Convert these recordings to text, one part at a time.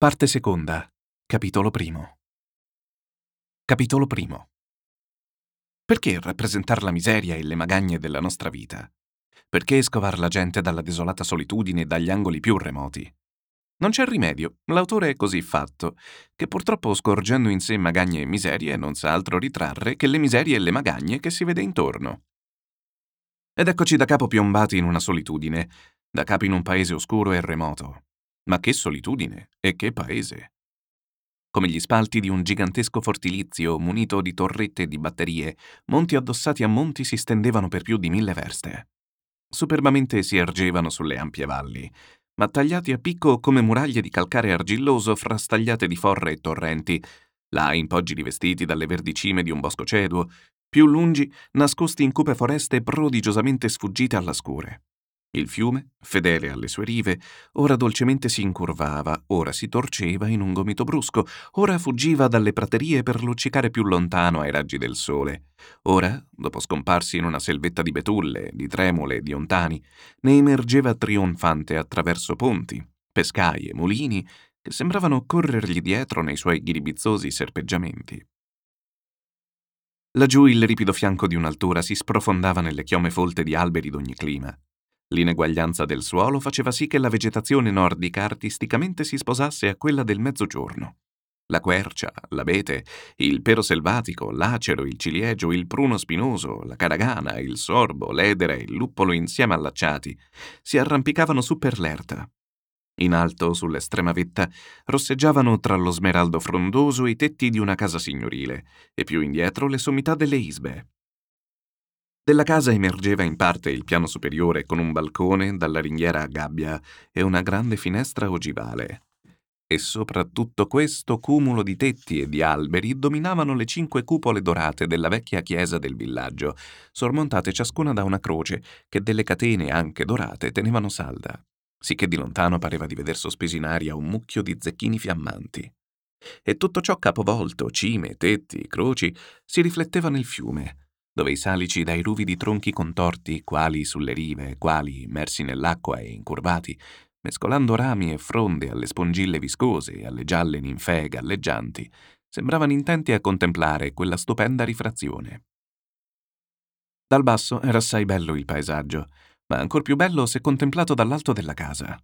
Parte seconda, capitolo primo. Capitolo primo. Perché rappresentare la miseria e le magagne della nostra vita? Perché scovar la gente dalla desolata solitudine e dagli angoli più remoti? Non c'è rimedio, l'autore è così fatto, che purtroppo scorgendo in sé magagne e miserie non sa altro ritrarre che le miserie e le magagne che si vede intorno. Ed eccoci da capo piombati in una solitudine, da capo in un paese oscuro e remoto, ma che solitudine e che paese! Come gli spalti di un gigantesco fortilizio munito di torrette e di batterie, monti addossati a monti si stendevano per più di mille verste. Superbamente si ergevano sulle ampie valli, ma tagliati a picco come muraglie di calcare argilloso frastagliate di forre e torrenti, là in poggi rivestiti dalle verdi cime di un bosco ceduo, più lungi nascosti in cupe foreste prodigiosamente sfuggite alla scure. Il fiume, fedele alle sue rive, ora dolcemente si incurvava, ora si torceva in un gomito brusco, ora fuggiva dalle praterie per luccicare più lontano ai raggi del sole. Ora, dopo scomparsi in una selvetta di betulle, di tremole e di ontani, ne emergeva trionfante attraverso ponti, pescaie, mulini, che sembravano corrergli dietro nei suoi ghiribizzosi serpeggiamenti. Laggiù il ripido fianco di un'altura si sprofondava nelle chiome folte di alberi d'ogni clima. L'ineguaglianza del suolo faceva sì che la vegetazione nordica artisticamente si sposasse a quella del mezzogiorno. La quercia, l'abete, il pero selvatico, l'acero, il ciliegio, il pruno spinoso, la caragana, il sorbo, l'edera e il luppolo insieme allacciati si arrampicavano su per l'erta. In alto, sull'estrema vetta, rosseggiavano tra lo smeraldo frondoso i tetti di una casa signorile e più indietro le sommità delle isbe. Della casa emergeva in parte il piano superiore con un balcone dalla ringhiera a gabbia e una grande finestra ogivale. E sopra tutto questo cumulo di tetti e di alberi dominavano le cinque cupole dorate della vecchia chiesa del villaggio, sormontate ciascuna da una croce che delle catene anche dorate tenevano salda, sicché di lontano pareva di veder sospesi in aria un mucchio di zecchini fiammanti. E tutto ciò capovolto, cime, tetti, croci, si rifletteva nel fiume, dove i salici dai ruvidi tronchi contorti, quali sulle rive, quali immersi nell'acqua e incurvati, mescolando rami e fronde alle spongille viscose e alle gialle ninfee galleggianti, sembravano intenti a contemplare quella stupenda rifrazione. Dal basso era assai bello il paesaggio, ma ancor più bello se contemplato dall'alto della casa.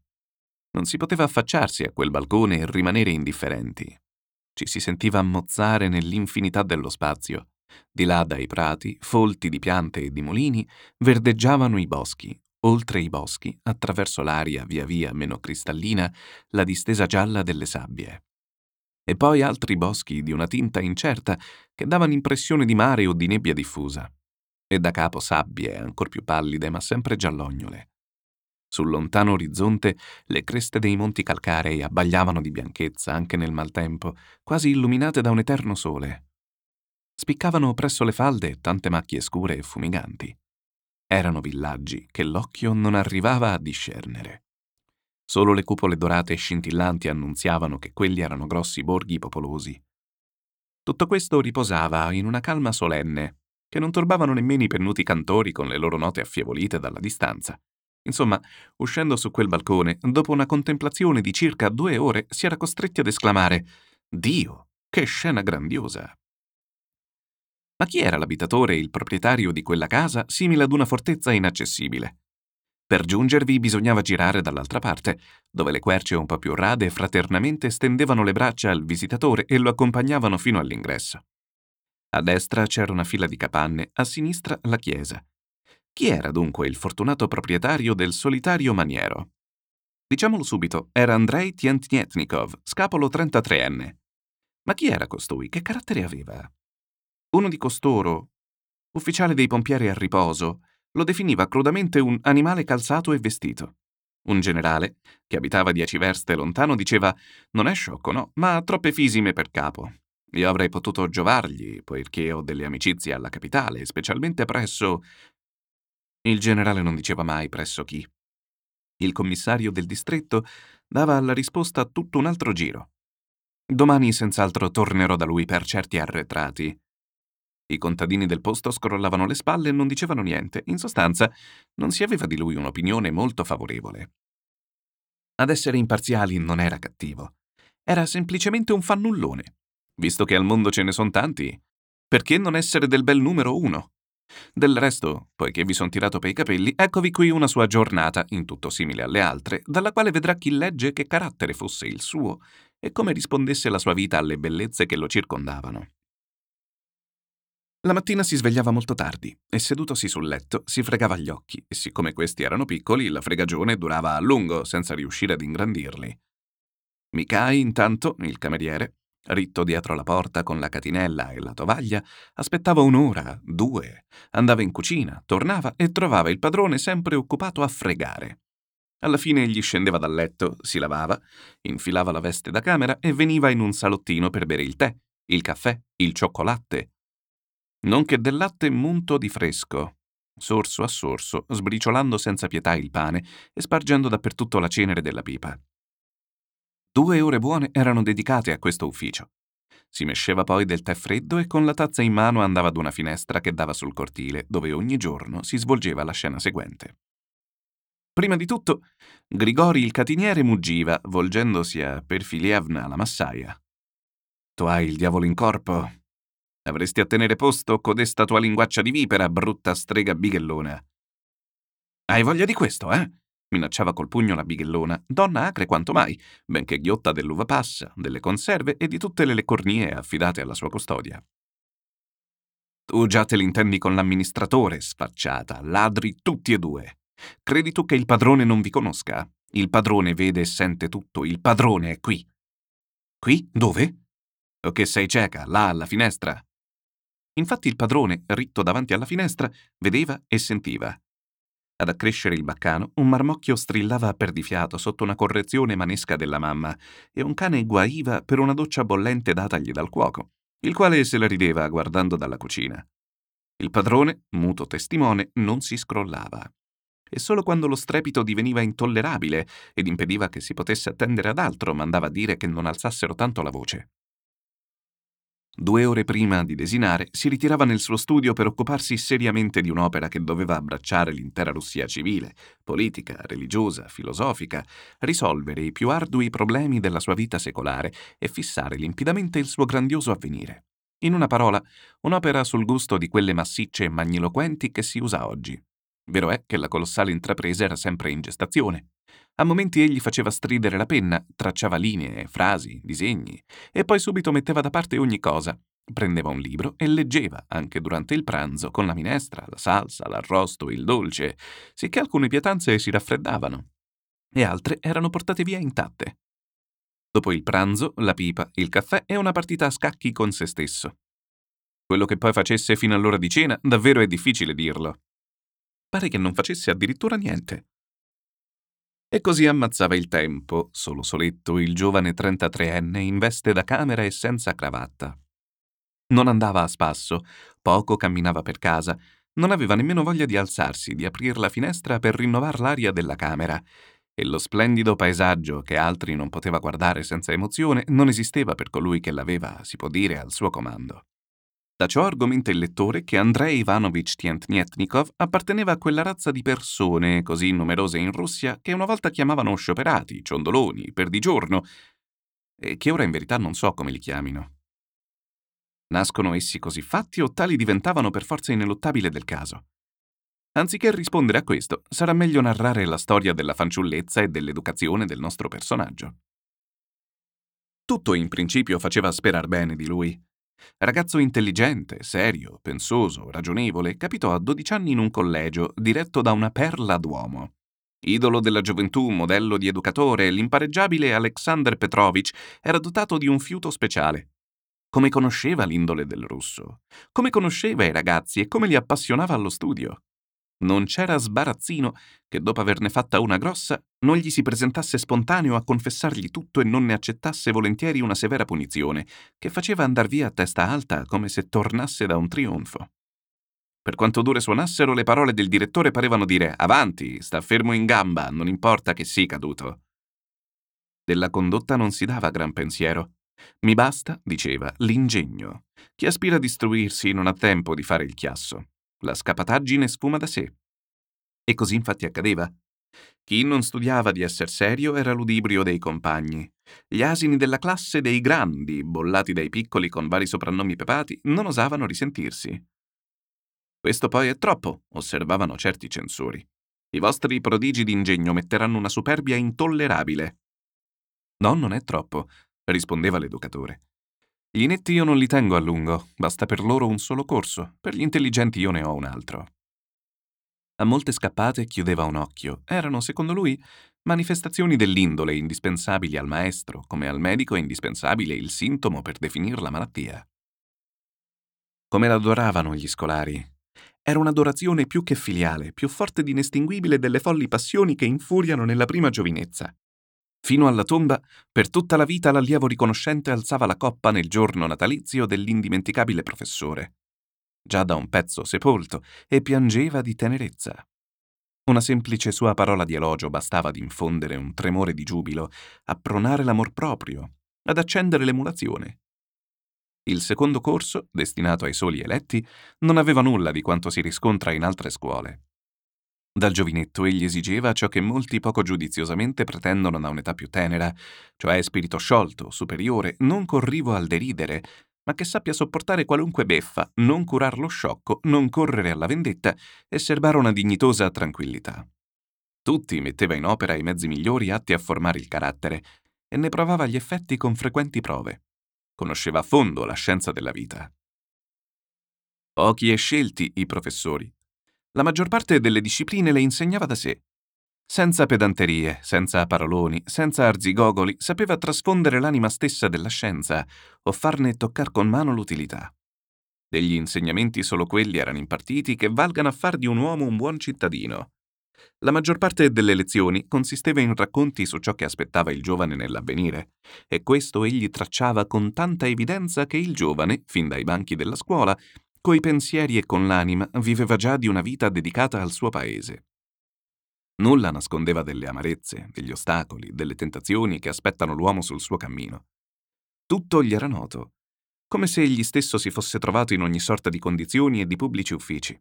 Non si poteva affacciarsi a quel balcone e rimanere indifferenti. Ci si sentiva ammozzare nell'infinità dello spazio, di là dai prati, folti di piante e di mulini, verdeggiavano i boschi, oltre i boschi, attraverso l'aria via via meno cristallina, la distesa gialla delle sabbie. E poi altri boschi di una tinta incerta che davano impressione di mare o di nebbia diffusa. E da capo sabbie ancor più pallide ma sempre giallognole. Sul lontano orizzonte le creste dei monti calcarei abbagliavano di bianchezza anche nel maltempo, quasi illuminate da un eterno sole, Spiccavano presso le falde tante macchie scure e fumiganti. Erano villaggi che l'occhio non arrivava a discernere. Solo le cupole dorate e scintillanti annunziavano che quelli erano grossi borghi popolosi. Tutto questo riposava in una calma solenne, che non turbavano nemmeno i pennuti cantori con le loro note affievolite dalla distanza. Insomma, uscendo su quel balcone, dopo una contemplazione di circa due ore, si era costretti ad esclamare Dio, che scena grandiosa! Ma chi era l'abitatore e il proprietario di quella casa simile ad una fortezza inaccessibile? Per giungervi bisognava girare dall'altra parte, dove le querce un po' più rade fraternamente stendevano le braccia al visitatore e lo accompagnavano fino all'ingresso. A destra c'era una fila di capanne, a sinistra la chiesa. Chi era dunque il fortunato proprietario del solitario maniero? Diciamolo subito, era Andrei Tientnietnikov, scapolo 33enne. Ma chi era costui? Che carattere aveva? Uno di costoro, ufficiale dei pompieri a riposo, lo definiva crudamente un animale calzato e vestito. Un generale, che abitava dieci verste lontano, diceva non è sciocco, no, ma ha troppe fisime per capo. Io avrei potuto giovargli, poiché ho delle amicizie alla capitale, specialmente presso... Il generale non diceva mai presso chi. Il commissario del distretto dava alla risposta tutto un altro giro. Domani senz'altro tornerò da lui per certi arretrati. I contadini del posto scrollavano le spalle e non dicevano niente. In sostanza, non si aveva di lui un'opinione molto favorevole. Ad essere imparziali non era cattivo. Era semplicemente un fannullone. Visto che al mondo ce ne sono tanti, perché non essere del bel numero uno? Del resto, poiché vi son tirato per i capelli, eccovi qui una sua giornata, in tutto simile alle altre, dalla quale vedrà chi legge che carattere fosse il suo e come rispondesse la sua vita alle bellezze che lo circondavano. La mattina si svegliava molto tardi e sedutosi sul letto si fregava gli occhi e siccome questi erano piccoli la fregagione durava a lungo senza riuscire ad ingrandirli. Mikai, intanto, il cameriere, ritto dietro la porta con la catinella e la tovaglia, aspettava un'ora, due, andava in cucina, tornava e trovava il padrone sempre occupato a fregare. Alla fine egli scendeva dal letto, si lavava, infilava la veste da camera e veniva in un salottino per bere il tè, il caffè, il cioccolatte, nonché del latte munto di fresco, sorso a sorso, sbriciolando senza pietà il pane e spargendo dappertutto la cenere della pipa. Due ore buone erano dedicate a questo ufficio. Si mesceva poi del tè freddo e con la tazza in mano andava ad una finestra che dava sul cortile, dove ogni giorno si svolgeva la scena seguente. Prima di tutto, Grigori il catiniere muggiva, volgendosi a Perfilievna la massaia. Tu hai il diavolo in corpo, Avresti a tenere posto codesta tua linguaccia di vipera, brutta strega bighellona. Hai voglia di questo, eh? minacciava col pugno la bighellona, donna acre quanto mai, benché ghiotta dell'uva passa, delle conserve e di tutte le leccornie affidate alla sua custodia. Tu già te l'intendi con l'amministratore, sfacciata, ladri tutti e due. Credi tu che il padrone non vi conosca? Il padrone vede e sente tutto, il padrone è qui. Qui? Dove? O che sei cieca, là alla finestra? Infatti il padrone, ritto davanti alla finestra, vedeva e sentiva. Ad accrescere il baccano, un marmocchio strillava perdifiato sotto una correzione manesca della mamma e un cane guaiva per una doccia bollente datagli dal cuoco, il quale se la rideva guardando dalla cucina. Il padrone, muto testimone, non si scrollava. E solo quando lo strepito diveniva intollerabile ed impediva che si potesse attendere ad altro, mandava a dire che non alzassero tanto la voce. Due ore prima di desinare si ritirava nel suo studio per occuparsi seriamente di un'opera che doveva abbracciare l'intera Russia civile, politica, religiosa, filosofica, risolvere i più ardui problemi della sua vita secolare e fissare limpidamente il suo grandioso avvenire. In una parola, un'opera sul gusto di quelle massicce e magniloquenti che si usa oggi. Vero è che la colossale intrapresa era sempre in gestazione. A momenti egli faceva stridere la penna, tracciava linee, frasi, disegni, e poi subito metteva da parte ogni cosa. Prendeva un libro e leggeva, anche durante il pranzo, con la minestra, la salsa, l'arrosto, il dolce, sicché alcune pietanze si raffreddavano e altre erano portate via intatte. Dopo il pranzo, la pipa, il caffè e una partita a scacchi con se stesso. Quello che poi facesse fino all'ora di cena, davvero è difficile dirlo pare che non facesse addirittura niente. E così ammazzava il tempo, solo soletto, il giovane 33enne in veste da camera e senza cravatta. Non andava a spasso, poco camminava per casa, non aveva nemmeno voglia di alzarsi, di aprir la finestra per rinnovar l'aria della camera, e lo splendido paesaggio che altri non poteva guardare senza emozione non esisteva per colui che l'aveva, si può dire, al suo comando. Da ciò argomenta il lettore che Andrei Ivanovich Tientnietnikov apparteneva a quella razza di persone, così numerose in Russia, che una volta chiamavano scioperati, ciondoloni, perdigiorno, e che ora in verità non so come li chiamino. Nascono essi così fatti o tali diventavano per forza ineluttabile del caso? Anziché rispondere a questo, sarà meglio narrare la storia della fanciullezza e dell'educazione del nostro personaggio. Tutto in principio faceva sperar bene di lui. Ragazzo intelligente, serio, pensoso, ragionevole, capitò a 12 anni in un collegio diretto da una perla d'uomo. Idolo della gioventù, modello di educatore, l'impareggiabile Alexander Petrovich era dotato di un fiuto speciale. Come conosceva l'indole del russo, come conosceva i ragazzi e come li appassionava allo studio. Non c'era sbarazzino che dopo averne fatta una grossa non gli si presentasse spontaneo a confessargli tutto e non ne accettasse volentieri una severa punizione, che faceva andar via a testa alta come se tornasse da un trionfo. Per quanto dure suonassero, le parole del direttore parevano dire Avanti, sta fermo in gamba, non importa che sii caduto. Della condotta non si dava gran pensiero. Mi basta, diceva, l'ingegno. Chi aspira a distruirsi non ha tempo di fare il chiasso. La scapataggine sfuma da sé. E così infatti accadeva. Chi non studiava di esser serio era l'udibrio dei compagni. Gli asini della classe dei grandi, bollati dai piccoli con vari soprannomi pepati, non osavano risentirsi. Questo poi è troppo, osservavano certi censori. I vostri prodigi d'ingegno metteranno una superbia intollerabile. No, non è troppo, rispondeva l'educatore. Gli inetti io non li tengo a lungo, basta per loro un solo corso, per gli intelligenti io ne ho un altro. A molte scappate chiudeva un occhio. Erano, secondo lui, manifestazioni dell'indole indispensabili al maestro, come al medico è indispensabile il sintomo per definire la malattia. Come l'adoravano gli scolari. Era un'adorazione più che filiale, più forte ed inestinguibile delle folli passioni che infuriano nella prima giovinezza. Fino alla tomba, per tutta la vita l'allievo riconoscente alzava la coppa nel giorno natalizio dell'indimenticabile professore già da un pezzo sepolto, e piangeva di tenerezza. Una semplice sua parola di elogio bastava ad infondere un tremore di giubilo, a pronare l'amor proprio, ad accendere l'emulazione. Il secondo corso, destinato ai soli eletti, non aveva nulla di quanto si riscontra in altre scuole. Dal giovinetto egli esigeva ciò che molti poco giudiziosamente pretendono da un'età più tenera, cioè spirito sciolto, superiore, non corrivo al deridere, ma che sappia sopportare qualunque beffa, non curar lo sciocco, non correre alla vendetta e serbare una dignitosa tranquillità. Tutti metteva in opera i mezzi migliori atti a formare il carattere e ne provava gli effetti con frequenti prove. Conosceva a fondo la scienza della vita. Pochi e scelti i professori. La maggior parte delle discipline le insegnava da sé senza pedanterie, senza paroloni, senza arzigogoli, sapeva trasfondere l'anima stessa della scienza o farne toccar con mano l'utilità. Degli insegnamenti solo quelli erano impartiti che valgano a far di un uomo un buon cittadino. La maggior parte delle lezioni consisteva in racconti su ciò che aspettava il giovane nell'avvenire, e questo egli tracciava con tanta evidenza che il giovane, fin dai banchi della scuola, coi pensieri e con l'anima, viveva già di una vita dedicata al suo paese. Nulla nascondeva delle amarezze, degli ostacoli, delle tentazioni che aspettano l'uomo sul suo cammino. Tutto gli era noto, come se egli stesso si fosse trovato in ogni sorta di condizioni e di pubblici uffici,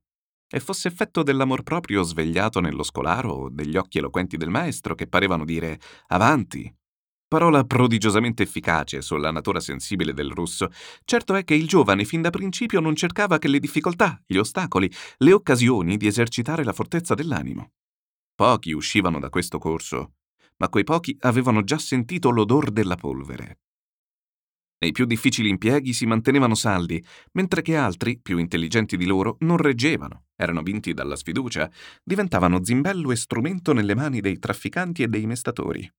e fosse effetto dell'amor proprio svegliato nello scolaro o degli occhi eloquenti del maestro che parevano dire avanti. Parola prodigiosamente efficace sulla natura sensibile del russo. Certo è che il giovane fin da principio non cercava che le difficoltà, gli ostacoli, le occasioni di esercitare la fortezza dell'animo. Pochi uscivano da questo corso, ma quei pochi avevano già sentito l'odor della polvere. Nei più difficili impieghi si mantenevano saldi, mentre che altri, più intelligenti di loro, non reggevano, erano vinti dalla sfiducia, diventavano zimbello e strumento nelle mani dei trafficanti e dei mestatori.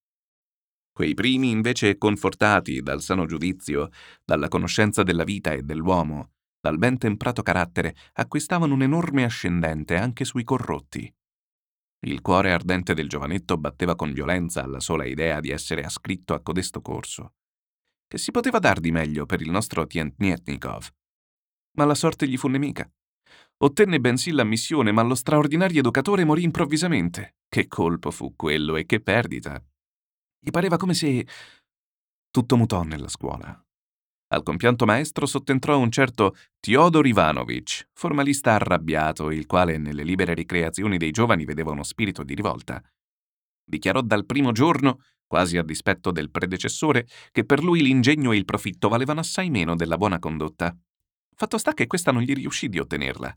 Quei primi, invece, confortati dal sano giudizio, dalla conoscenza della vita e dell'uomo, dal ben temprato carattere, acquistavano un enorme ascendente anche sui corrotti. Il cuore ardente del giovanetto batteva con violenza alla sola idea di essere ascritto a codesto corso. Che si poteva dar di meglio per il nostro Tientnietnikov? Ma la sorte gli fu nemica. Ottenne bensì l'ammissione, ma lo straordinario educatore morì improvvisamente. Che colpo fu quello e che perdita. Gli pareva come se... Tutto mutò nella scuola. Al compianto maestro sottentrò un certo Teodor Ivanovich, formalista arrabbiato, il quale nelle libere ricreazioni dei giovani vedeva uno spirito di rivolta. Dichiarò dal primo giorno, quasi a dispetto del predecessore, che per lui l'ingegno e il profitto valevano assai meno della buona condotta. Fatto sta che questa non gli riuscì di ottenerla.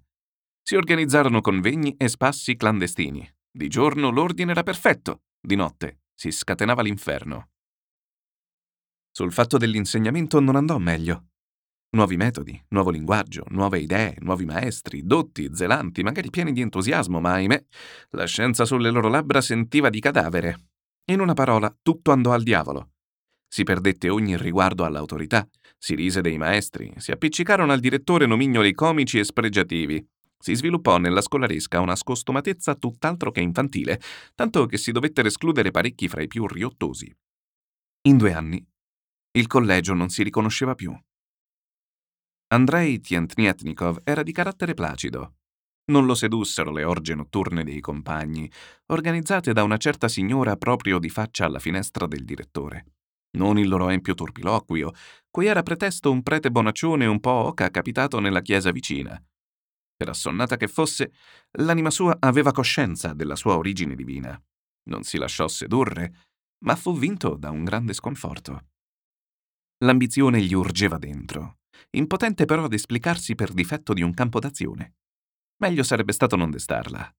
Si organizzarono convegni e spassi clandestini. Di giorno l'ordine era perfetto, di notte si scatenava l'inferno. Sul fatto dell'insegnamento non andò meglio. Nuovi metodi, nuovo linguaggio, nuove idee, nuovi maestri, dotti, zelanti, magari pieni di entusiasmo, ma ahimè, la scienza sulle loro labbra sentiva di cadavere. In una parola, tutto andò al diavolo. Si perdette ogni riguardo all'autorità, si rise dei maestri, si appiccicarono al direttore nomignoli comici e spregiativi. Si sviluppò nella scolaresca una scostumatezza tutt'altro che infantile, tanto che si dovettero escludere parecchi fra i più riottosi. In due anni il collegio non si riconosceva più. Andrei Tientnietnikov era di carattere placido. Non lo sedussero le orge notturne dei compagni, organizzate da una certa signora proprio di faccia alla finestra del direttore. Non il loro empio turpiloquio, cui era pretesto un prete bonaccione un po' oca capitato nella chiesa vicina. Per assonnata che fosse, l'anima sua aveva coscienza della sua origine divina. Non si lasciò sedurre, ma fu vinto da un grande sconforto. L'ambizione gli urgeva dentro, impotente però ad esplicarsi per difetto di un campo d'azione. Meglio sarebbe stato non destarla.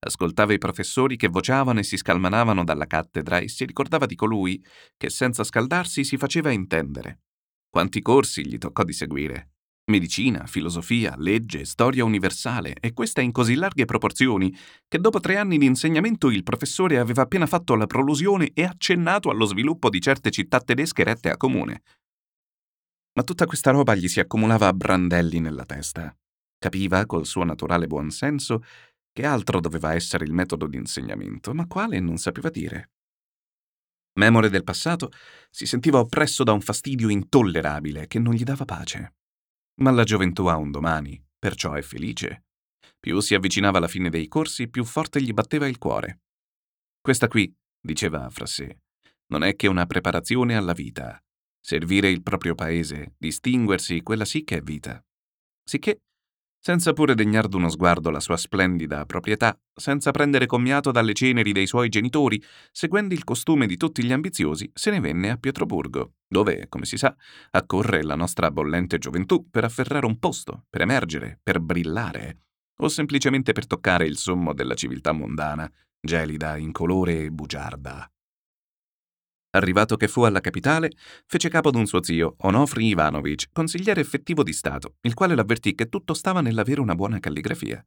Ascoltava i professori che vociavano e si scalmanavano dalla cattedra e si ricordava di colui che senza scaldarsi si faceva intendere. Quanti corsi gli toccò di seguire. Medicina, filosofia, legge, storia universale, e questa in così larghe proporzioni che dopo tre anni di insegnamento il professore aveva appena fatto la prolusione e accennato allo sviluppo di certe città tedesche rette a comune. Ma tutta questa roba gli si accumulava a brandelli nella testa. Capiva, col suo naturale buonsenso, che altro doveva essere il metodo di insegnamento, ma quale non sapeva dire. Memore del passato, si sentiva oppresso da un fastidio intollerabile che non gli dava pace. Ma la gioventù ha un domani, perciò è felice. Più si avvicinava alla fine dei corsi, più forte gli batteva il cuore. Questa qui, diceva fra sé, non è che una preparazione alla vita. Servire il proprio paese, distinguersi, quella sì che è vita. Sicché senza pure degnar d'uno sguardo la sua splendida proprietà, senza prendere commiato dalle ceneri dei suoi genitori, seguendo il costume di tutti gli ambiziosi, se ne venne a Pietroburgo, dove, come si sa, accorre la nostra bollente gioventù per afferrare un posto, per emergere, per brillare, o semplicemente per toccare il sommo della civiltà mondana, gelida, incolore e bugiarda. Arrivato che fu alla capitale, fece capo ad un suo zio, Onofri Ivanovich, consigliere effettivo di Stato, il quale l'avvertì che tutto stava nell'avere una buona calligrafia.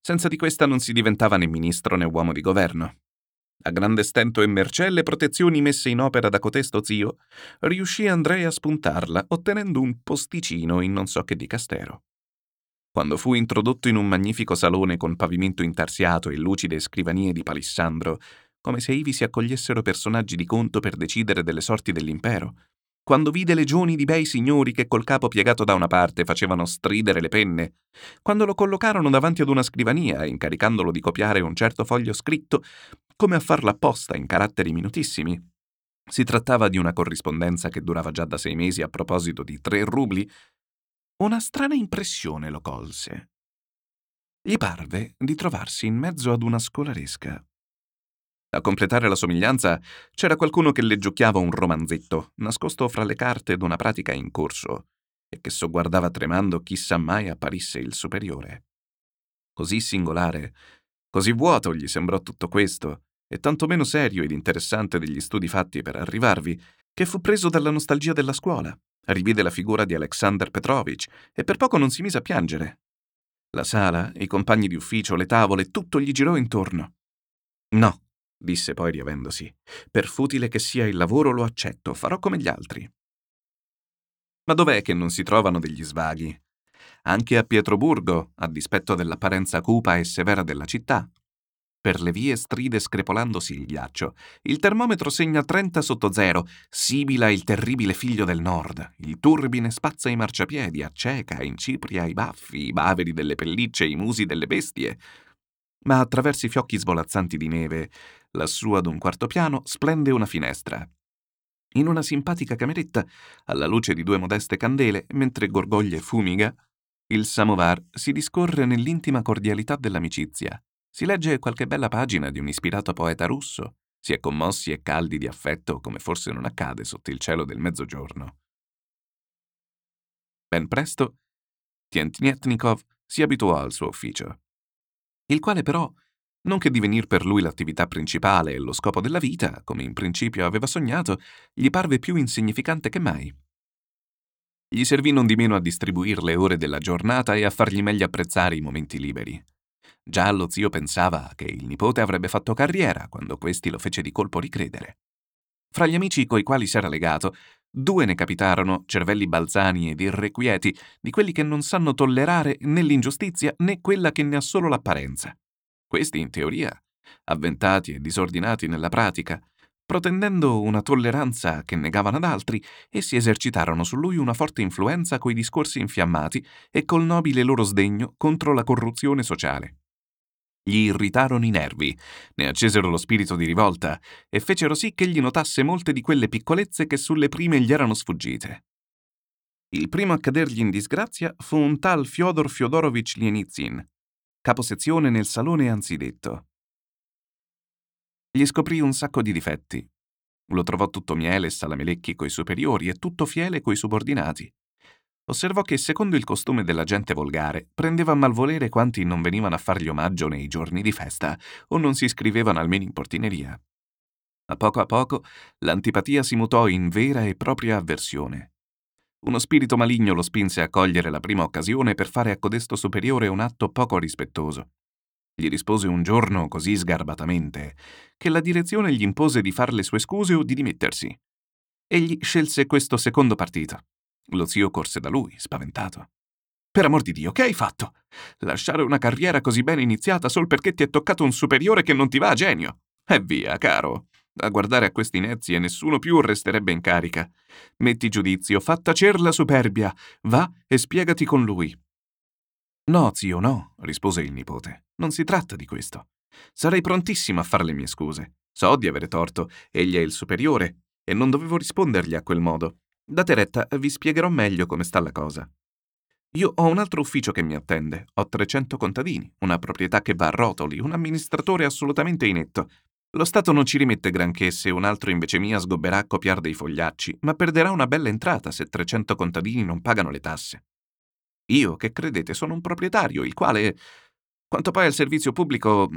Senza di questa non si diventava né ministro né uomo di governo. A grande stento e mercé le protezioni messe in opera da cotesto zio, riuscì Andrea a spuntarla, ottenendo un posticino in non so che di Castero. Quando fu introdotto in un magnifico salone con pavimento intarsiato e lucide scrivanie di palissandro, come se ivi si accogliessero personaggi di conto per decidere delle sorti dell'impero. Quando vide legioni di bei signori che col capo piegato da una parte facevano stridere le penne, quando lo collocarono davanti ad una scrivania, incaricandolo di copiare un certo foglio scritto, come a farla apposta in caratteri minutissimi. Si trattava di una corrispondenza che durava già da sei mesi a proposito di tre rubli. Una strana impressione lo colse. Gli parve di trovarsi in mezzo ad una scolaresca a completare la somiglianza c'era qualcuno che le giochiava un romanzetto, nascosto fra le carte d'una pratica in corso, e che sogguardava tremando chissà mai apparisse il superiore. Così singolare, così vuoto gli sembrò tutto questo, e tanto meno serio ed interessante degli studi fatti per arrivarvi, che fu preso dalla nostalgia della scuola, rivide la figura di Alexander Petrovich e per poco non si mise a piangere. La sala, i compagni di ufficio, le tavole, tutto gli girò intorno. No, disse poi riavendosi. Per futile che sia il lavoro lo accetto, farò come gli altri. Ma dov'è che non si trovano degli svaghi? Anche a Pietroburgo, a dispetto dell'apparenza cupa e severa della città. Per le vie stride screpolandosi il ghiaccio. Il termometro segna 30 sotto zero, sibila il terribile figlio del nord. Il turbine spazza i marciapiedi, acceca, incipria i baffi, i baveri delle pellicce, i musi delle bestie ma attraverso i fiocchi svolazzanti di neve, lassù ad un quarto piano, splende una finestra. In una simpatica cameretta, alla luce di due modeste candele, mentre gorgoglia e fumiga, il samovar si discorre nell'intima cordialità dell'amicizia. Si legge qualche bella pagina di un ispirato poeta russo, si è commossi e caldi di affetto come forse non accade sotto il cielo del mezzogiorno. Ben presto, Tientnietnikov si abituò al suo ufficio il quale però, non che divenir per lui l'attività principale e lo scopo della vita, come in principio aveva sognato, gli parve più insignificante che mai. Gli servì non di meno a distribuire le ore della giornata e a fargli meglio apprezzare i momenti liberi. Già lo zio pensava che il nipote avrebbe fatto carriera quando questi lo fece di colpo ricredere. Fra gli amici coi quali s'era legato, due ne capitarono, cervelli balzani ed irrequieti, di quelli che non sanno tollerare né l'ingiustizia né quella che ne ha solo l'apparenza. Questi, in teoria, avventati e disordinati nella pratica, protendendo una tolleranza che negavano ad altri, essi esercitarono su lui una forte influenza coi discorsi infiammati e col nobile loro sdegno contro la corruzione sociale. Gli irritarono i nervi, ne accesero lo spirito di rivolta e fecero sì che egli notasse molte di quelle piccolezze che sulle prime gli erano sfuggite. Il primo a cadergli in disgrazia fu un tal Fyodor Fyodorovich Lienizin, caposezione nel salone anzidetto. Gli scoprì un sacco di difetti. Lo trovò tutto miele e salamelecchi coi superiori e tutto fiele coi subordinati. Osservò che, secondo il costume della gente volgare, prendeva a malvolere quanti non venivano a fargli omaggio nei giorni di festa o non si iscrivevano almeno in portineria. A poco a poco l'antipatia si mutò in vera e propria avversione. Uno spirito maligno lo spinse a cogliere la prima occasione per fare a codesto superiore un atto poco rispettoso. Gli rispose un giorno così sgarbatamente che la direzione gli impose di far le sue scuse o di dimettersi. Egli scelse questo secondo partito. Lo zio corse da lui, spaventato. Per amor di Dio, che hai fatto? Lasciare una carriera così ben iniziata sol perché ti è toccato un superiore che non ti va a genio? E via, caro. A guardare a questi nezzi e nessuno più resterebbe in carica. Metti giudizio, fa tacer la superbia, va e spiegati con lui. No, zio, no, rispose il nipote. Non si tratta di questo. Sarei prontissimo a fare le mie scuse. So di avere torto, egli è il superiore, e non dovevo rispondergli a quel modo. Date retta, vi spiegherò meglio come sta la cosa. Io ho un altro ufficio che mi attende, ho 300 contadini, una proprietà che va a rotoli, un amministratore assolutamente inetto, lo Stato non ci rimette granché se un altro invece mia sgobberà a copiare dei fogliacci, ma perderà una bella entrata se 300 contadini non pagano le tasse. Io, che credete, sono un proprietario, il quale, quanto poi al servizio pubblico,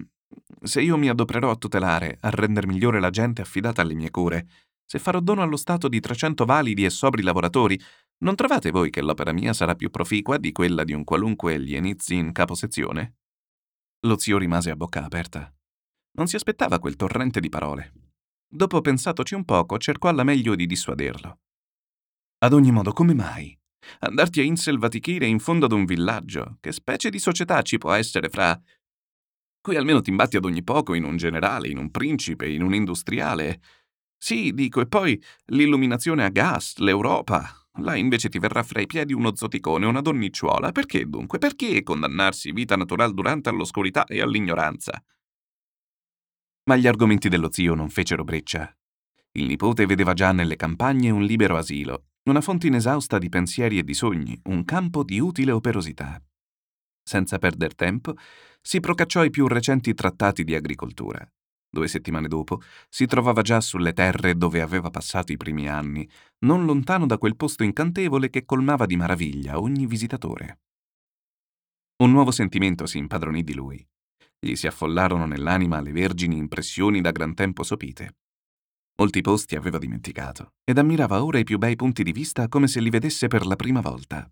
se io mi adopererò a tutelare, a render migliore la gente affidata alle mie cure, se farò dono allo Stato di 300 validi e sobri lavoratori, non trovate voi che l'opera mia sarà più proficua di quella di un qualunque Lienizzi in caposezione? Lo zio rimase a bocca aperta. Non si aspettava quel torrente di parole. Dopo pensatoci un poco, cercò alla meglio di dissuaderlo. Ad ogni modo, come mai? Andarti a inselvatichire in fondo ad un villaggio? Che specie di società ci può essere fra... Qui almeno ti imbatti ad ogni poco in un generale, in un principe, in un industriale. Sì, dico, e poi l'illuminazione a gas, l'Europa. Là invece ti verrà fra i piedi uno zoticone, una donnicciuola. Perché dunque? Perché condannarsi vita naturale durante all'oscurità e all'ignoranza? Ma gli argomenti dello zio non fecero breccia. Il nipote vedeva già nelle campagne un libero asilo, una fonte inesausta di pensieri e di sogni, un campo di utile operosità. Senza perder tempo, si procacciò i più recenti trattati di agricoltura. Due settimane dopo si trovava già sulle terre dove aveva passato i primi anni, non lontano da quel posto incantevole che colmava di maraviglia ogni visitatore. Un nuovo sentimento si impadronì di lui. Gli si affollarono nell'anima le vergini impressioni da gran tempo sopite. Molti posti aveva dimenticato ed ammirava ora i più bei punti di vista come se li vedesse per la prima volta.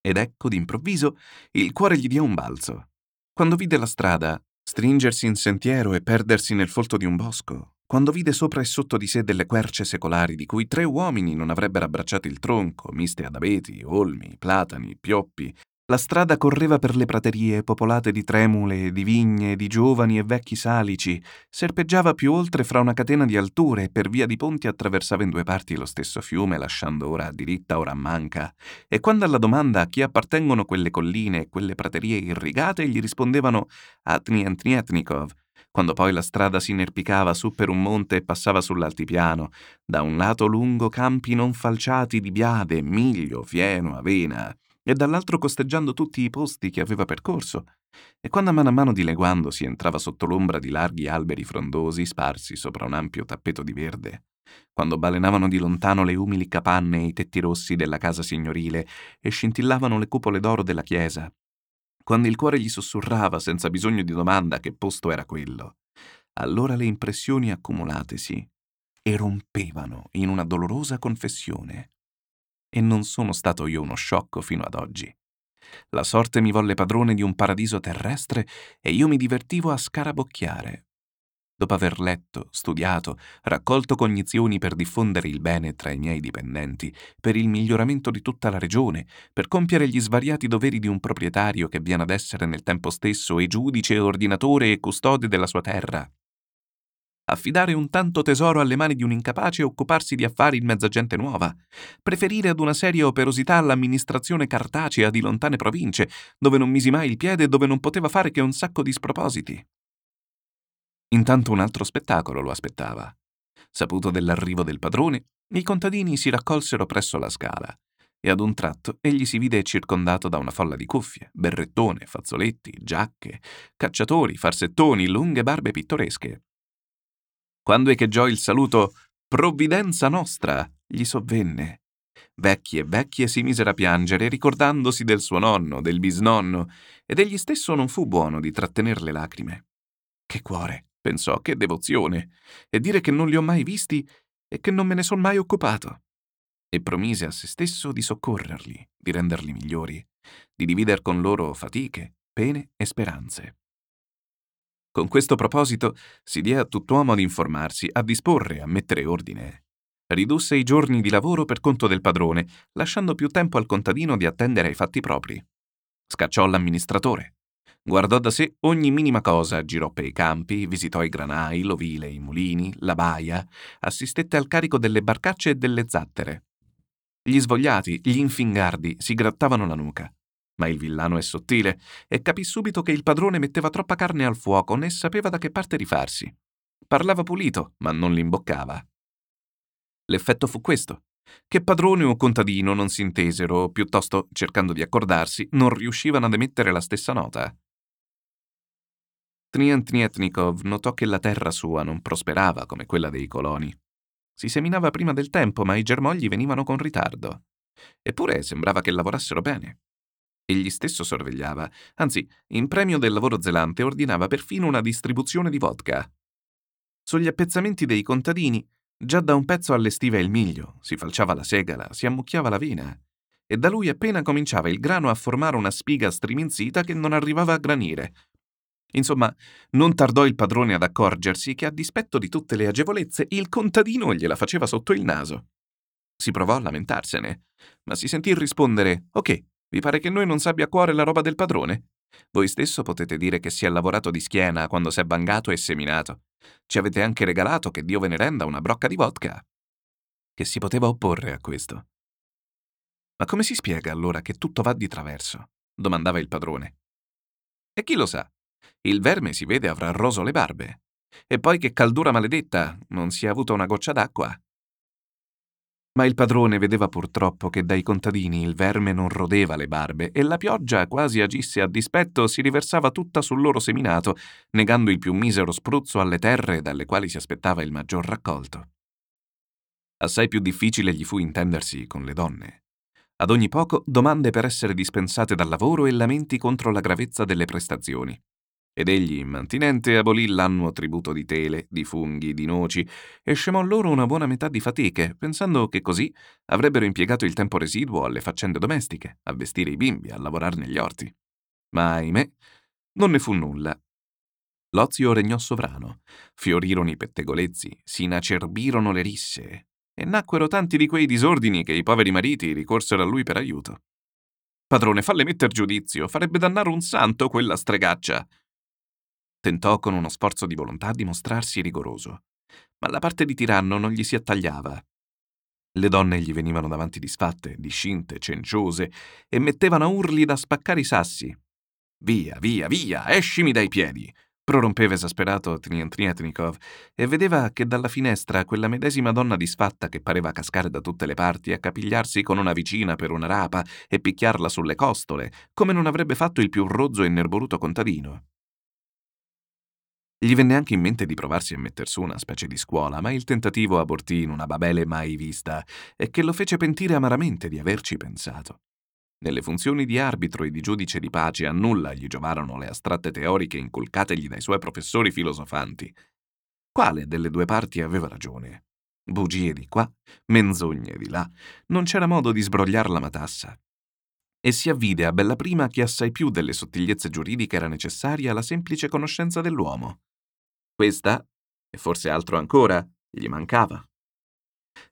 Ed ecco d'improvviso il cuore gli diò un balzo. Quando vide la strada stringersi in sentiero e perdersi nel folto di un bosco, quando vide sopra e sotto di sé delle querce secolari di cui tre uomini non avrebbero abbracciato il tronco, miste ad abeti, olmi, platani, pioppi, la strada correva per le praterie popolate di tremule, di vigne, di giovani e vecchi salici, serpeggiava più oltre fra una catena di alture e per via di ponti attraversava in due parti lo stesso fiume, lasciando ora diritta ora manca. E quando alla domanda a chi appartengono quelle colline e quelle praterie irrigate, gli rispondevano Atni Antnietnikov, quando poi la strada si inerpicava su per un monte e passava sull'altipiano, da un lato lungo campi non falciati di biade, miglio, fieno, avena, e dall'altro costeggiando tutti i posti che aveva percorso, e quando a mano a mano dileguandosi entrava sotto l'ombra di larghi alberi frondosi sparsi sopra un ampio tappeto di verde, quando balenavano di lontano le umili capanne e i tetti rossi della casa signorile e scintillavano le cupole d'oro della chiesa, quando il cuore gli sussurrava senza bisogno di domanda che posto era quello, allora le impressioni accumulatesi erompevano in una dolorosa confessione. E non sono stato io uno sciocco fino ad oggi. La sorte mi volle padrone di un paradiso terrestre e io mi divertivo a scarabocchiare. Dopo aver letto, studiato, raccolto cognizioni per diffondere il bene tra i miei dipendenti, per il miglioramento di tutta la regione, per compiere gli svariati doveri di un proprietario che viene ad essere nel tempo stesso e giudice, ordinatore e custode della sua terra, affidare un tanto tesoro alle mani di un incapace e occuparsi di affari in mezza gente nuova, preferire ad una seria operosità l'amministrazione cartacea di lontane province, dove non misi mai il piede e dove non poteva fare che un sacco di spropositi. Intanto un altro spettacolo lo aspettava. Saputo dell'arrivo del padrone, i contadini si raccolsero presso la scala e ad un tratto egli si vide circondato da una folla di cuffie, berrettone, fazzoletti, giacche, cacciatori, farsettoni, lunghe barbe pittoresche quando echeggiò il saluto Provvidenza nostra gli sovvenne. Vecchi e vecchie si misero a piangere ricordandosi del suo nonno, del bisnonno, ed egli stesso non fu buono di trattener le lacrime. Che cuore, pensò, che devozione, e dire che non li ho mai visti e che non me ne son mai occupato. E promise a se stesso di soccorrerli, di renderli migliori, di divider con loro fatiche, pene e speranze. Con questo proposito si diè a tutt'uomo ad informarsi, a disporre, a mettere ordine. Ridusse i giorni di lavoro per conto del padrone, lasciando più tempo al contadino di attendere ai fatti propri. Scacciò l'amministratore. Guardò da sé ogni minima cosa, girò per i campi, visitò i granai, l'ovile, i mulini, la baia, assistette al carico delle barcacce e delle zattere. Gli svogliati, gli infingardi si grattavano la nuca. Ma il villano è sottile e capì subito che il padrone metteva troppa carne al fuoco né sapeva da che parte rifarsi. Parlava pulito, ma non l'imboccava. L'effetto fu questo, che padrone o contadino non si intesero, piuttosto, cercando di accordarsi, non riuscivano ad emettere la stessa nota. Triantnietnikov notò che la terra sua non prosperava come quella dei coloni. Si seminava prima del tempo, ma i germogli venivano con ritardo. Eppure sembrava che lavorassero bene. Egli stesso sorvegliava, anzi, in premio del lavoro zelante ordinava perfino una distribuzione di vodka. Sugli appezzamenti dei contadini, già da un pezzo allestiva il miglio, si falciava la segala, si ammucchiava la vena, e da lui appena cominciava il grano a formare una spiga striminzita che non arrivava a granire. Insomma, non tardò il padrone ad accorgersi che a dispetto di tutte le agevolezze il contadino gliela faceva sotto il naso. Si provò a lamentarsene, ma si sentì rispondere: Ok, vi pare che noi non sappia a cuore la roba del padrone? Voi stesso potete dire che si è lavorato di schiena quando si è bangato e seminato. Ci avete anche regalato che Dio ve ne renda una brocca di vodka. Che si poteva opporre a questo? Ma come si spiega allora che tutto va di traverso? domandava il padrone. E chi lo sa? Il verme si vede avrà roso le barbe. E poi che caldura maledetta, non si è avuta una goccia d'acqua. Ma il padrone vedeva purtroppo che dai contadini il verme non rodeva le barbe e la pioggia, quasi agisse a dispetto, si riversava tutta sul loro seminato, negando il più misero spruzzo alle terre dalle quali si aspettava il maggior raccolto. Assai più difficile gli fu intendersi con le donne. Ad ogni poco domande per essere dispensate dal lavoro e lamenti contro la gravezza delle prestazioni. Ed egli, immantinente, abolì l'annuo tributo di tele, di funghi, di noci, e scemò loro una buona metà di fatiche, pensando che così avrebbero impiegato il tempo residuo alle faccende domestiche, a vestire i bimbi, a lavorare negli orti. Ma, ahimè, non ne fu nulla. L'ozio regnò sovrano, fiorirono i pettegolezzi, si inacerbirono le risse, e nacquero tanti di quei disordini che i poveri mariti ricorsero a lui per aiuto. Padrone, falle metter giudizio, farebbe dannare un santo quella stregaccia. Tentò con uno sforzo di volontà di mostrarsi rigoroso, ma la parte di tiranno non gli si attagliava. Le donne gli venivano davanti disfatte, discinte, cenciose, e mettevano a urli da spaccare i sassi. Via, via, via, escimi dai piedi! prorompeva esasperato Triantnietnikov e vedeva che dalla finestra quella medesima donna disfatta che pareva cascare da tutte le parti e accapigliarsi con una vicina per una rapa e picchiarla sulle costole, come non avrebbe fatto il più rozzo e nervoluto contadino. Gli venne anche in mente di provarsi a metter su una specie di scuola, ma il tentativo abortì in una babele mai vista e che lo fece pentire amaramente di averci pensato. Nelle funzioni di arbitro e di giudice di pace a nulla gli giovarono le astratte teoriche inculcategli dai suoi professori filosofanti. Quale delle due parti aveva ragione? Bugie di qua, menzogne di là. Non c'era modo di sbrogliar la matassa. E si avvide a bella prima che assai più delle sottigliezze giuridiche era necessaria alla semplice conoscenza dell'uomo. Questa, e forse altro ancora, gli mancava.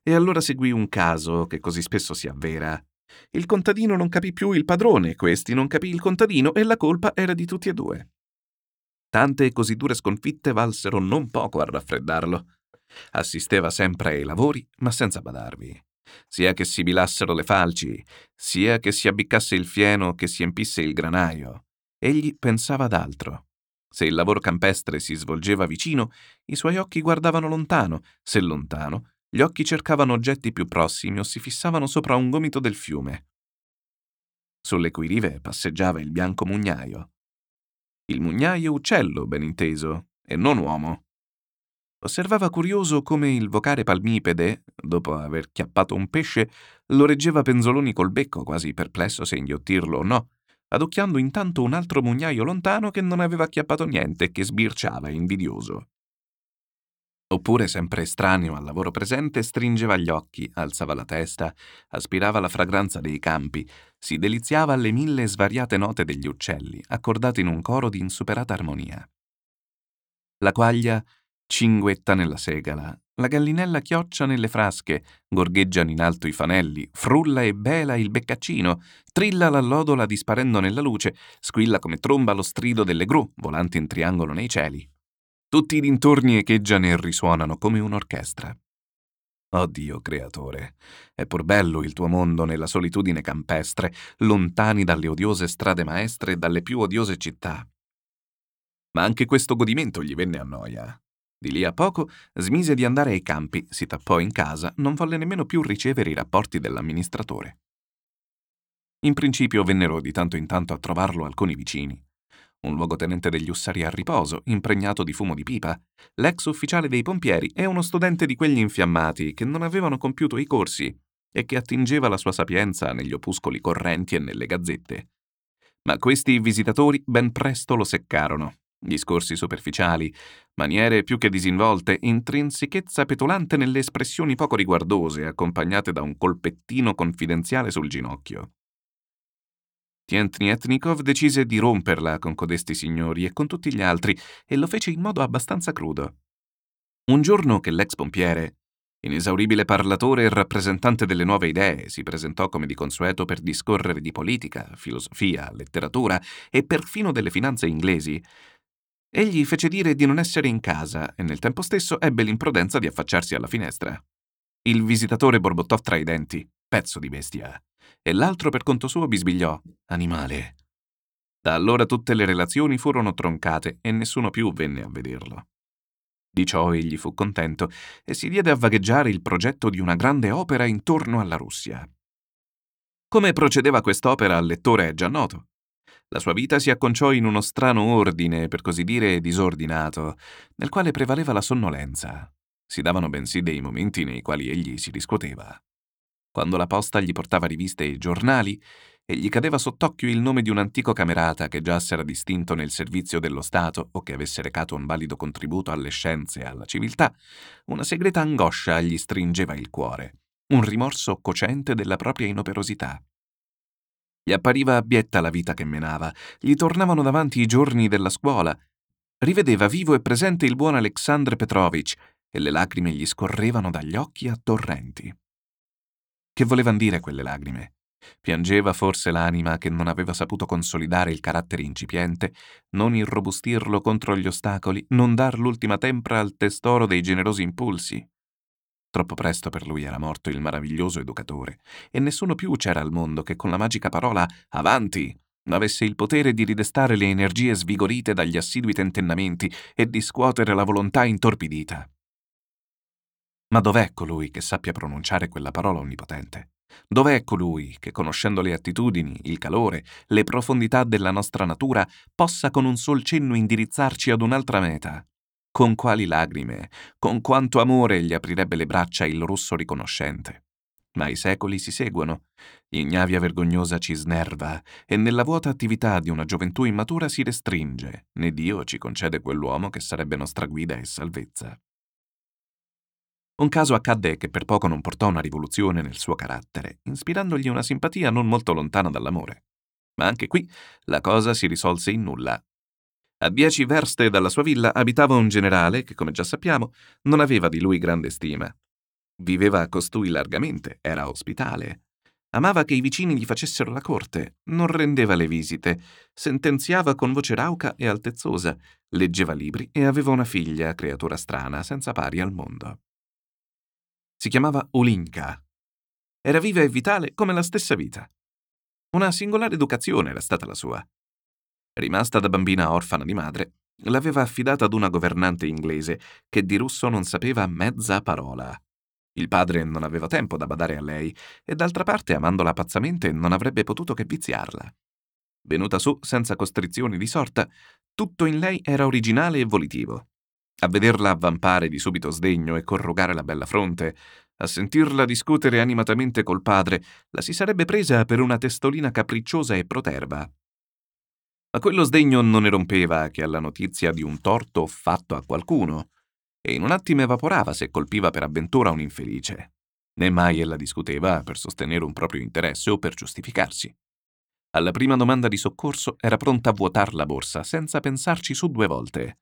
E allora seguì un caso che così spesso si avvera. Il contadino non capì più il padrone, questi non capì il contadino e la colpa era di tutti e due. Tante e così dure sconfitte valsero non poco a raffreddarlo. Assisteva sempre ai lavori, ma senza badarvi. Sia che si bilassero le falci, sia che si abbiccasse il fieno, che si empisse il granaio. Egli pensava ad altro. Se il lavoro campestre si svolgeva vicino, i suoi occhi guardavano lontano, se lontano, gli occhi cercavano oggetti più prossimi o si fissavano sopra un gomito del fiume. Sulle cui rive passeggiava il bianco mugnaio. Il mugnaio uccello, ben inteso, e non uomo. Osservava curioso come il vocare palmipede, dopo aver chiappato un pesce, lo reggeva penzoloni col becco, quasi perplesso se inghiottirlo o no, adocchiando intanto un altro mugnaio lontano che non aveva acchiappato niente e che sbirciava invidioso. Oppure, sempre estraneo al lavoro presente, stringeva gli occhi, alzava la testa, aspirava la fragranza dei campi, si deliziava alle mille svariate note degli uccelli, accordate in un coro di insuperata armonia. La quaglia cinguetta nella segala, la gallinella chioccia nelle frasche, gorgheggiano in alto i fanelli, frulla e bela il beccaccino, trilla l'allodola disparendo nella luce, squilla come tromba lo strido delle gru, volanti in triangolo nei cieli. Tutti i dintorni echeggiano e risuonano come un'orchestra. Oh Dio creatore, è pur bello il tuo mondo nella solitudine campestre, lontani dalle odiose strade maestre e dalle più odiose città. Ma anche questo godimento gli venne a noia. Di lì a poco smise di andare ai campi, si tappò in casa, non volle nemmeno più ricevere i rapporti dell'amministratore. In principio vennero di tanto in tanto a trovarlo alcuni vicini. Un luogotenente degli ussari a riposo, impregnato di fumo di pipa, l'ex ufficiale dei pompieri e uno studente di quegli infiammati che non avevano compiuto i corsi e che attingeva la sua sapienza negli opuscoli correnti e nelle gazzette. Ma questi visitatori ben presto lo seccarono discorsi superficiali, maniere più che disinvolte, intrinsichezza petulante nelle espressioni poco riguardose, accompagnate da un colpettino confidenziale sul ginocchio. Tientnietnikov decise di romperla con codesti signori e con tutti gli altri, e lo fece in modo abbastanza crudo. Un giorno che l'ex pompiere, inesauribile parlatore e rappresentante delle nuove idee, si presentò come di consueto per discorrere di politica, filosofia, letteratura e perfino delle finanze inglesi, Egli fece dire di non essere in casa e nel tempo stesso ebbe l'imprudenza di affacciarsi alla finestra. Il visitatore borbottò tra i denti, pezzo di bestia, e l'altro per conto suo bisbigliò, animale. Da allora tutte le relazioni furono troncate e nessuno più venne a vederlo. Di ciò egli fu contento e si diede a vagheggiare il progetto di una grande opera intorno alla Russia. Come procedeva quest'opera al lettore è già noto. La sua vita si acconciò in uno strano ordine, per così dire disordinato, nel quale prevaleva la sonnolenza. Si davano bensì dei momenti nei quali egli si riscuoteva. Quando la posta gli portava riviste e giornali, e gli cadeva sott'occhio il nome di un antico camerata che già s'era distinto nel servizio dello Stato o che avesse recato un valido contributo alle scienze e alla civiltà, una segreta angoscia gli stringeva il cuore, un rimorso cocente della propria inoperosità. Gli appariva abietta la vita che menava, gli tornavano davanti i giorni della scuola. Rivedeva vivo e presente il buon Alexandre Petrovich e le lacrime gli scorrevano dagli occhi a torrenti. Che volevan dire quelle lagrime? Piangeva forse l'anima che non aveva saputo consolidare il carattere incipiente, non irrobustirlo contro gli ostacoli, non dar l'ultima tempra al testoro dei generosi impulsi. Troppo presto per lui era morto il meraviglioso educatore, e nessuno più c'era al mondo che con la magica parola Avanti! avesse il potere di ridestare le energie svigorite dagli assidui tentennamenti e di scuotere la volontà intorpidita. Ma dov'è colui che sappia pronunciare quella parola onnipotente? Dov'è colui che, conoscendo le attitudini, il calore, le profondità della nostra natura, possa con un sol cenno indirizzarci ad un'altra meta, con quali lagrime, con quanto amore gli aprirebbe le braccia il russo riconoscente. Ma i secoli si seguono, l'ignavia vergognosa ci snerva e nella vuota attività di una gioventù immatura si restringe, né Dio ci concede quell'uomo che sarebbe nostra guida e salvezza. Un caso accadde che per poco non portò una rivoluzione nel suo carattere, ispirandogli una simpatia non molto lontana dall'amore. Ma anche qui la cosa si risolse in nulla a dieci verste dalla sua villa abitava un generale che, come già sappiamo, non aveva di lui grande stima. Viveva a costui largamente, era ospitale. Amava che i vicini gli facessero la corte, non rendeva le visite, sentenziava con voce rauca e altezzosa, leggeva libri e aveva una figlia, creatura strana, senza pari al mondo. Si chiamava Ulinka. Era viva e vitale come la stessa vita. Una singolare educazione era stata la sua. Rimasta da bambina orfana di madre, l'aveva affidata ad una governante inglese che di russo non sapeva mezza parola. Il padre non aveva tempo da badare a lei e d'altra parte, amandola pazzamente, non avrebbe potuto che viziarla. Venuta su senza costrizioni di sorta, tutto in lei era originale e volitivo. A vederla avvampare di subito sdegno e corrugare la bella fronte, a sentirla discutere animatamente col padre, la si sarebbe presa per una testolina capricciosa e proterva. Ma quello sdegno non ne rompeva che alla notizia di un torto fatto a qualcuno, e in un attimo evaporava se colpiva per avventura un infelice. Né mai ella discuteva per sostenere un proprio interesse o per giustificarsi. Alla prima domanda di soccorso era pronta a vuotar la borsa senza pensarci su due volte.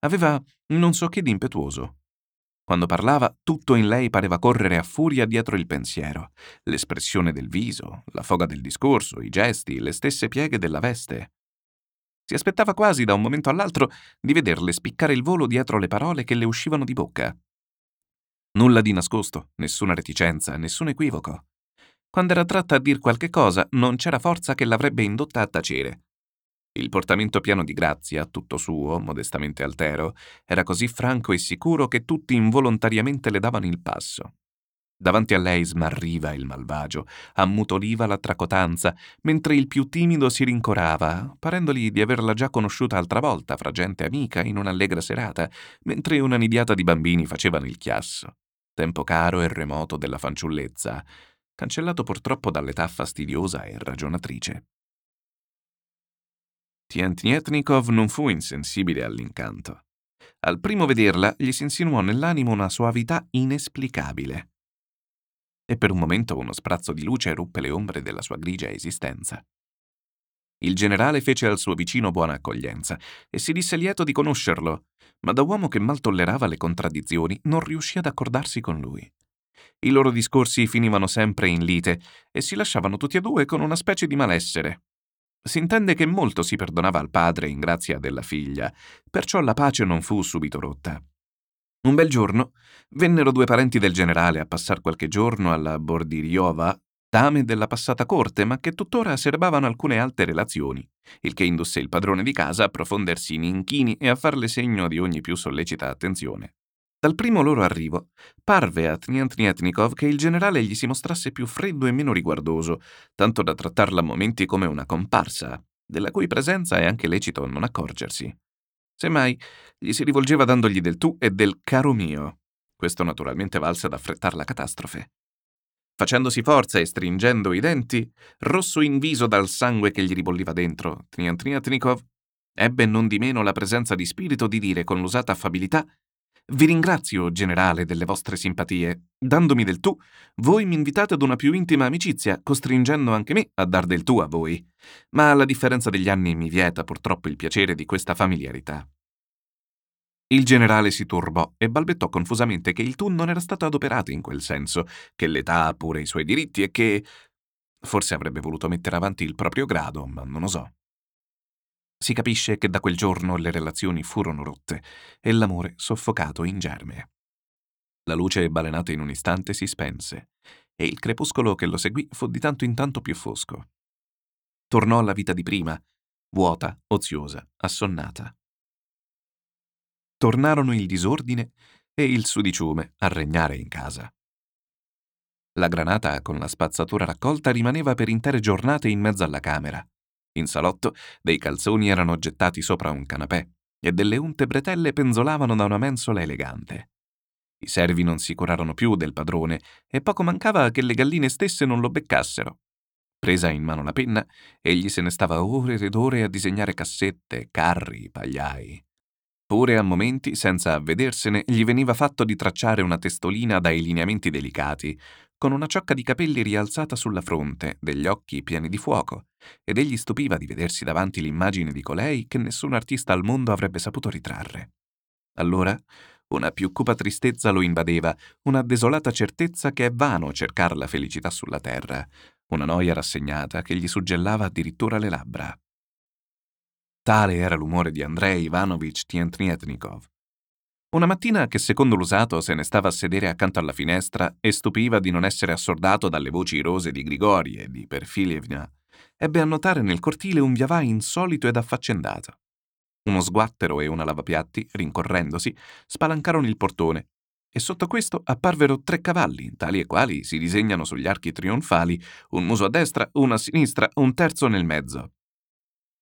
Aveva non so che di impetuoso. Quando parlava, tutto in lei pareva correre a furia dietro il pensiero, l'espressione del viso, la foga del discorso, i gesti, le stesse pieghe della veste. Si aspettava quasi da un momento all'altro di vederle spiccare il volo dietro le parole che le uscivano di bocca. Nulla di nascosto, nessuna reticenza, nessun equivoco. Quando era tratta a dir qualche cosa, non c'era forza che l'avrebbe indotta a tacere. Il portamento pieno di grazia, tutto suo, modestamente altero, era così franco e sicuro che tutti involontariamente le davano il passo. Davanti a lei smarriva il malvagio, ammutoliva la tracotanza, mentre il più timido si rincorava, parendogli di averla già conosciuta altra volta fra gente amica in un'allegra serata, mentre una nidiata di bambini facevano il chiasso. Tempo caro e remoto della fanciullezza, cancellato purtroppo dall'età fastidiosa e ragionatrice. Tientnietnikov non fu insensibile all'incanto. Al primo vederla gli si insinuò nell'animo una soavità inesplicabile. E per un momento uno sprazzo di luce ruppe le ombre della sua grigia esistenza. Il generale fece al suo vicino buona accoglienza e si disse lieto di conoscerlo, ma da uomo che mal tollerava le contraddizioni non riuscì ad accordarsi con lui. I loro discorsi finivano sempre in lite e si lasciavano tutti e due con una specie di malessere, si intende che molto si perdonava al padre in grazia della figlia, perciò la pace non fu subito rotta. Un bel giorno vennero due parenti del generale a passar qualche giorno alla Bordiriova, dame della passata corte, ma che tuttora serbavano alcune alte relazioni, il che indusse il padrone di casa a profondersi in inchini e a farle segno di ogni più sollecita attenzione. Dal primo loro arrivo, parve a Tniantnietnikov che il generale gli si mostrasse più freddo e meno riguardoso, tanto da trattarla a momenti come una comparsa, della cui presenza è anche lecito non accorgersi. Semmai, gli si rivolgeva dandogli del tu e del caro mio. Questo naturalmente valse ad affrettar la catastrofe. Facendosi forza e stringendo i denti, rosso in viso dal sangue che gli ribolliva dentro, Tniantnietnikov ebbe non di meno la presenza di spirito di dire con l'usata affabilità vi ringrazio, generale, delle vostre simpatie. Dandomi del tu, voi mi invitate ad una più intima amicizia, costringendo anche me a dar del tu a voi. Ma la differenza degli anni mi vieta purtroppo il piacere di questa familiarità. Il generale si turbò e balbettò confusamente che il tu non era stato adoperato in quel senso, che l'età ha pure i suoi diritti e che... Forse avrebbe voluto mettere avanti il proprio grado, ma non osò. Si capisce che da quel giorno le relazioni furono rotte e l'amore soffocato in germe. La luce balenata in un istante si spense e il crepuscolo che lo seguì fu di tanto in tanto più fosco. Tornò alla vita di prima, vuota, oziosa, assonnata. Tornarono il disordine e il sudiciume a regnare in casa. La granata con la spazzatura raccolta rimaneva per intere giornate in mezzo alla camera in salotto dei calzoni erano gettati sopra un canapè e delle unte bretelle penzolavano da una mensola elegante. I servi non si curarono più del padrone e poco mancava che le galline stesse non lo beccassero. Presa in mano la penna, egli se ne stava ore ed ore a disegnare cassette, carri, pagliai. Pure a momenti, senza avvedersene, gli veniva fatto di tracciare una testolina dai lineamenti delicati, con una ciocca di capelli rialzata sulla fronte, degli occhi pieni di fuoco, ed egli stupiva di vedersi davanti l'immagine di colei che nessun artista al mondo avrebbe saputo ritrarre. Allora una più cupa tristezza lo invadeva, una desolata certezza che è vano cercare la felicità sulla terra, una noia rassegnata che gli suggellava addirittura le labbra. Tale era l'umore di Andrei Ivanovich Tientnietnikov. Una mattina che secondo l'usato se ne stava a sedere accanto alla finestra e stupiva di non essere assordato dalle voci rose di Grigori e di Perfilievna, ebbe a notare nel cortile un viavà insolito ed affaccendato. Uno sguattero e una lavapiatti, rincorrendosi, spalancarono il portone e sotto questo apparvero tre cavalli, tali e quali si disegnano sugli archi trionfali, un muso a destra, uno a sinistra, un terzo nel mezzo.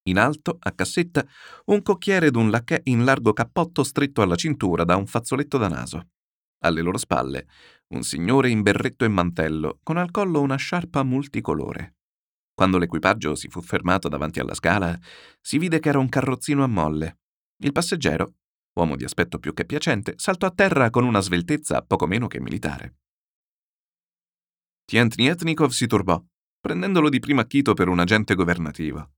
In alto, a cassetta, un cocchiere ed un lacchè in largo cappotto stretto alla cintura da un fazzoletto da naso. Alle loro spalle, un signore in berretto e mantello, con al collo una sciarpa multicolore. Quando l'equipaggio si fu fermato davanti alla scala, si vide che era un carrozzino a molle. Il passeggero, uomo di aspetto più che piacente, saltò a terra con una sveltezza poco meno che militare. Tientnietnikov si turbò, prendendolo di primo acchito per un agente governativo.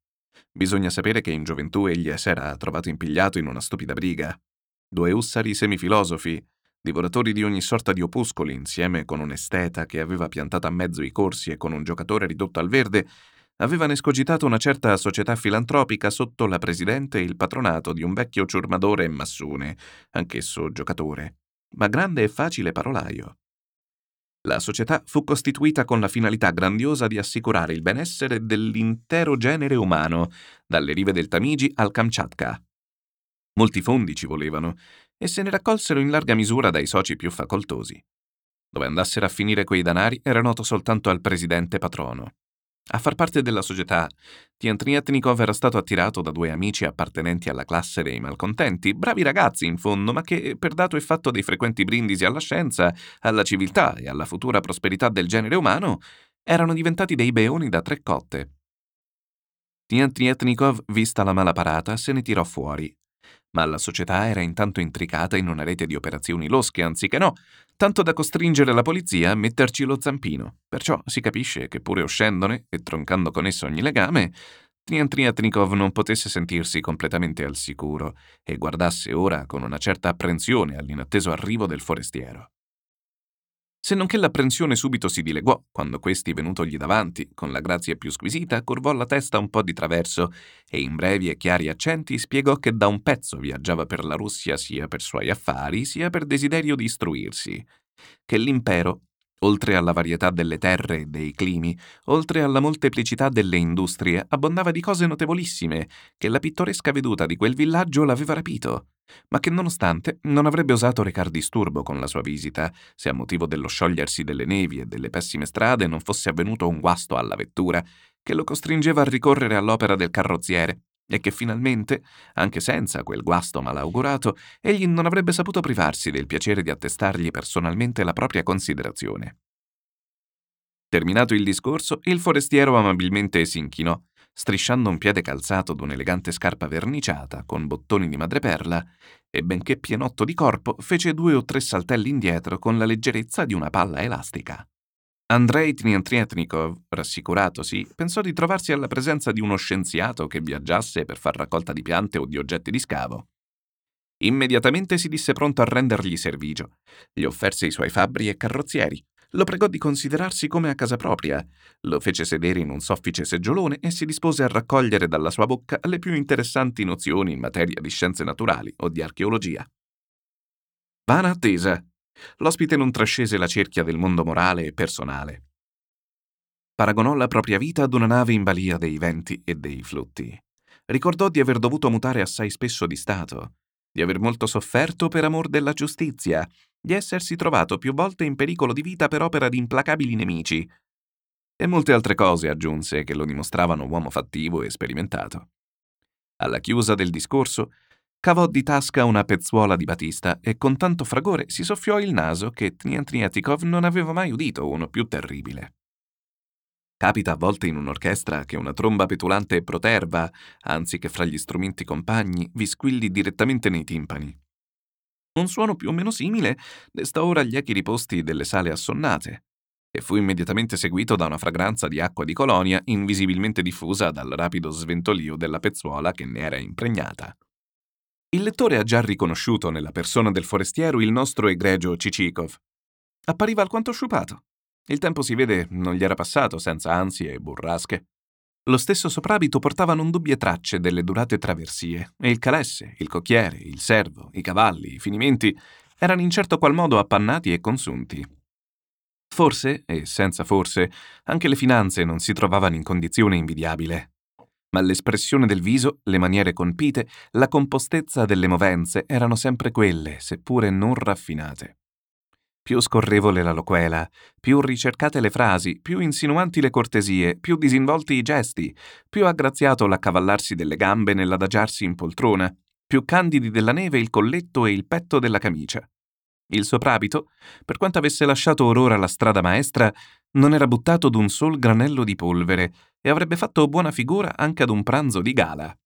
Bisogna sapere che in gioventù egli s'era trovato impigliato in una stupida briga. Due ussari semifilosofi, divoratori di ogni sorta di opuscoli, insieme con un esteta che aveva piantato a mezzo i corsi e con un giocatore ridotto al verde, avevano escogitato una certa società filantropica sotto la presidente e il patronato di un vecchio ciurmadore e massone, anch'esso giocatore, ma grande e facile parolaio. La società fu costituita con la finalità grandiosa di assicurare il benessere dell'intero genere umano, dalle rive del Tamigi al Kamchatka. Molti fondi ci volevano e se ne raccolsero in larga misura dai soci più facoltosi. Dove andassero a finire quei danari era noto soltanto al presidente patrono. A far parte della società, Tiantrietnikov era stato attirato da due amici appartenenti alla classe dei malcontenti, bravi ragazzi in fondo, ma che, per dato e fatto dei frequenti brindisi alla scienza, alla civiltà e alla futura prosperità del genere umano, erano diventati dei beoni da tre cotte. Tiantrietnikov, vista la mala parata, se ne tirò fuori ma la società era intanto intricata in una rete di operazioni losche, anziché no, tanto da costringere la polizia a metterci lo zampino. Perciò si capisce che pure uscendone e troncando con esso ogni legame, Triantniatnikov non potesse sentirsi completamente al sicuro e guardasse ora con una certa apprensione all'inatteso arrivo del forestiero se non che l'apprensione subito si dileguò quando questi, venutogli davanti, con la grazia più squisita, curvò la testa un po' di traverso e in brevi e chiari accenti spiegò che da un pezzo viaggiava per la Russia sia per suoi affari sia per desiderio di istruirsi, che l'impero Oltre alla varietà delle terre e dei climi, oltre alla molteplicità delle industrie, abbondava di cose notevolissime, che la pittoresca veduta di quel villaggio l'aveva rapito, ma che nonostante non avrebbe osato recar disturbo con la sua visita, se a motivo dello sciogliersi delle nevi e delle pessime strade non fosse avvenuto un guasto alla vettura, che lo costringeva a ricorrere all'opera del carrozziere, e che finalmente, anche senza quel guasto malaugurato, egli non avrebbe saputo privarsi del piacere di attestargli personalmente la propria considerazione. Terminato il discorso, il forestiero amabilmente si inchinò, strisciando un piede calzato d'un'elegante scarpa verniciata con bottoni di madreperla, e benché pienotto di corpo, fece due o tre saltelli indietro con la leggerezza di una palla elastica. Andrei Tniantrietnikov, rassicuratosi, pensò di trovarsi alla presenza di uno scienziato che viaggiasse per far raccolta di piante o di oggetti di scavo. Immediatamente si disse pronto a rendergli servigio. Gli offerse i suoi fabbri e carrozzieri. Lo pregò di considerarsi come a casa propria. Lo fece sedere in un soffice seggiolone e si dispose a raccogliere dalla sua bocca le più interessanti nozioni in materia di scienze naturali o di archeologia. Vana attesa, L'ospite non trascese la cerchia del mondo morale e personale. Paragonò la propria vita ad una nave in balia dei venti e dei flutti. Ricordò di aver dovuto mutare assai spesso di stato, di aver molto sofferto per amor della giustizia, di essersi trovato più volte in pericolo di vita per opera di implacabili nemici, e molte altre cose aggiunse che lo dimostravano uomo fattivo e sperimentato. Alla chiusa del discorso cavò di tasca una pezzuola di batista e con tanto fragore si soffiò il naso che Tniantriatikov non aveva mai udito uno più terribile. Capita a volte in un'orchestra che una tromba petulante e proterva, anzi che fra gli strumenti compagni, vi squilli direttamente nei timpani. Un suono più o meno simile desta ora gli echi riposti delle sale assonnate, e fu immediatamente seguito da una fragranza di acqua di colonia invisibilmente diffusa dal rapido sventolio della pezzuola che ne era impregnata. Il lettore ha già riconosciuto nella persona del forestiero il nostro egregio Cicikov. Appariva alquanto sciupato. Il tempo si vede non gli era passato senza ansie e burrasche. Lo stesso soprabito portava non dubbie tracce delle durate traversie, e il calesse, il cocchiere, il servo, i cavalli, i finimenti erano in certo qual modo appannati e consunti. Forse, e senza forse, anche le finanze non si trovavano in condizione invidiabile ma l'espressione del viso, le maniere compite, la compostezza delle movenze erano sempre quelle, seppure non raffinate. Più scorrevole la loquela, più ricercate le frasi, più insinuanti le cortesie, più disinvolti i gesti, più aggraziato l'accavallarsi delle gambe nell'adagiarsi in poltrona, più candidi della neve il colletto e il petto della camicia. Il soprabito, per quanto avesse lasciato orora la strada maestra, non era buttato d'un sol granello di polvere e avrebbe fatto buona figura anche ad un pranzo di gala.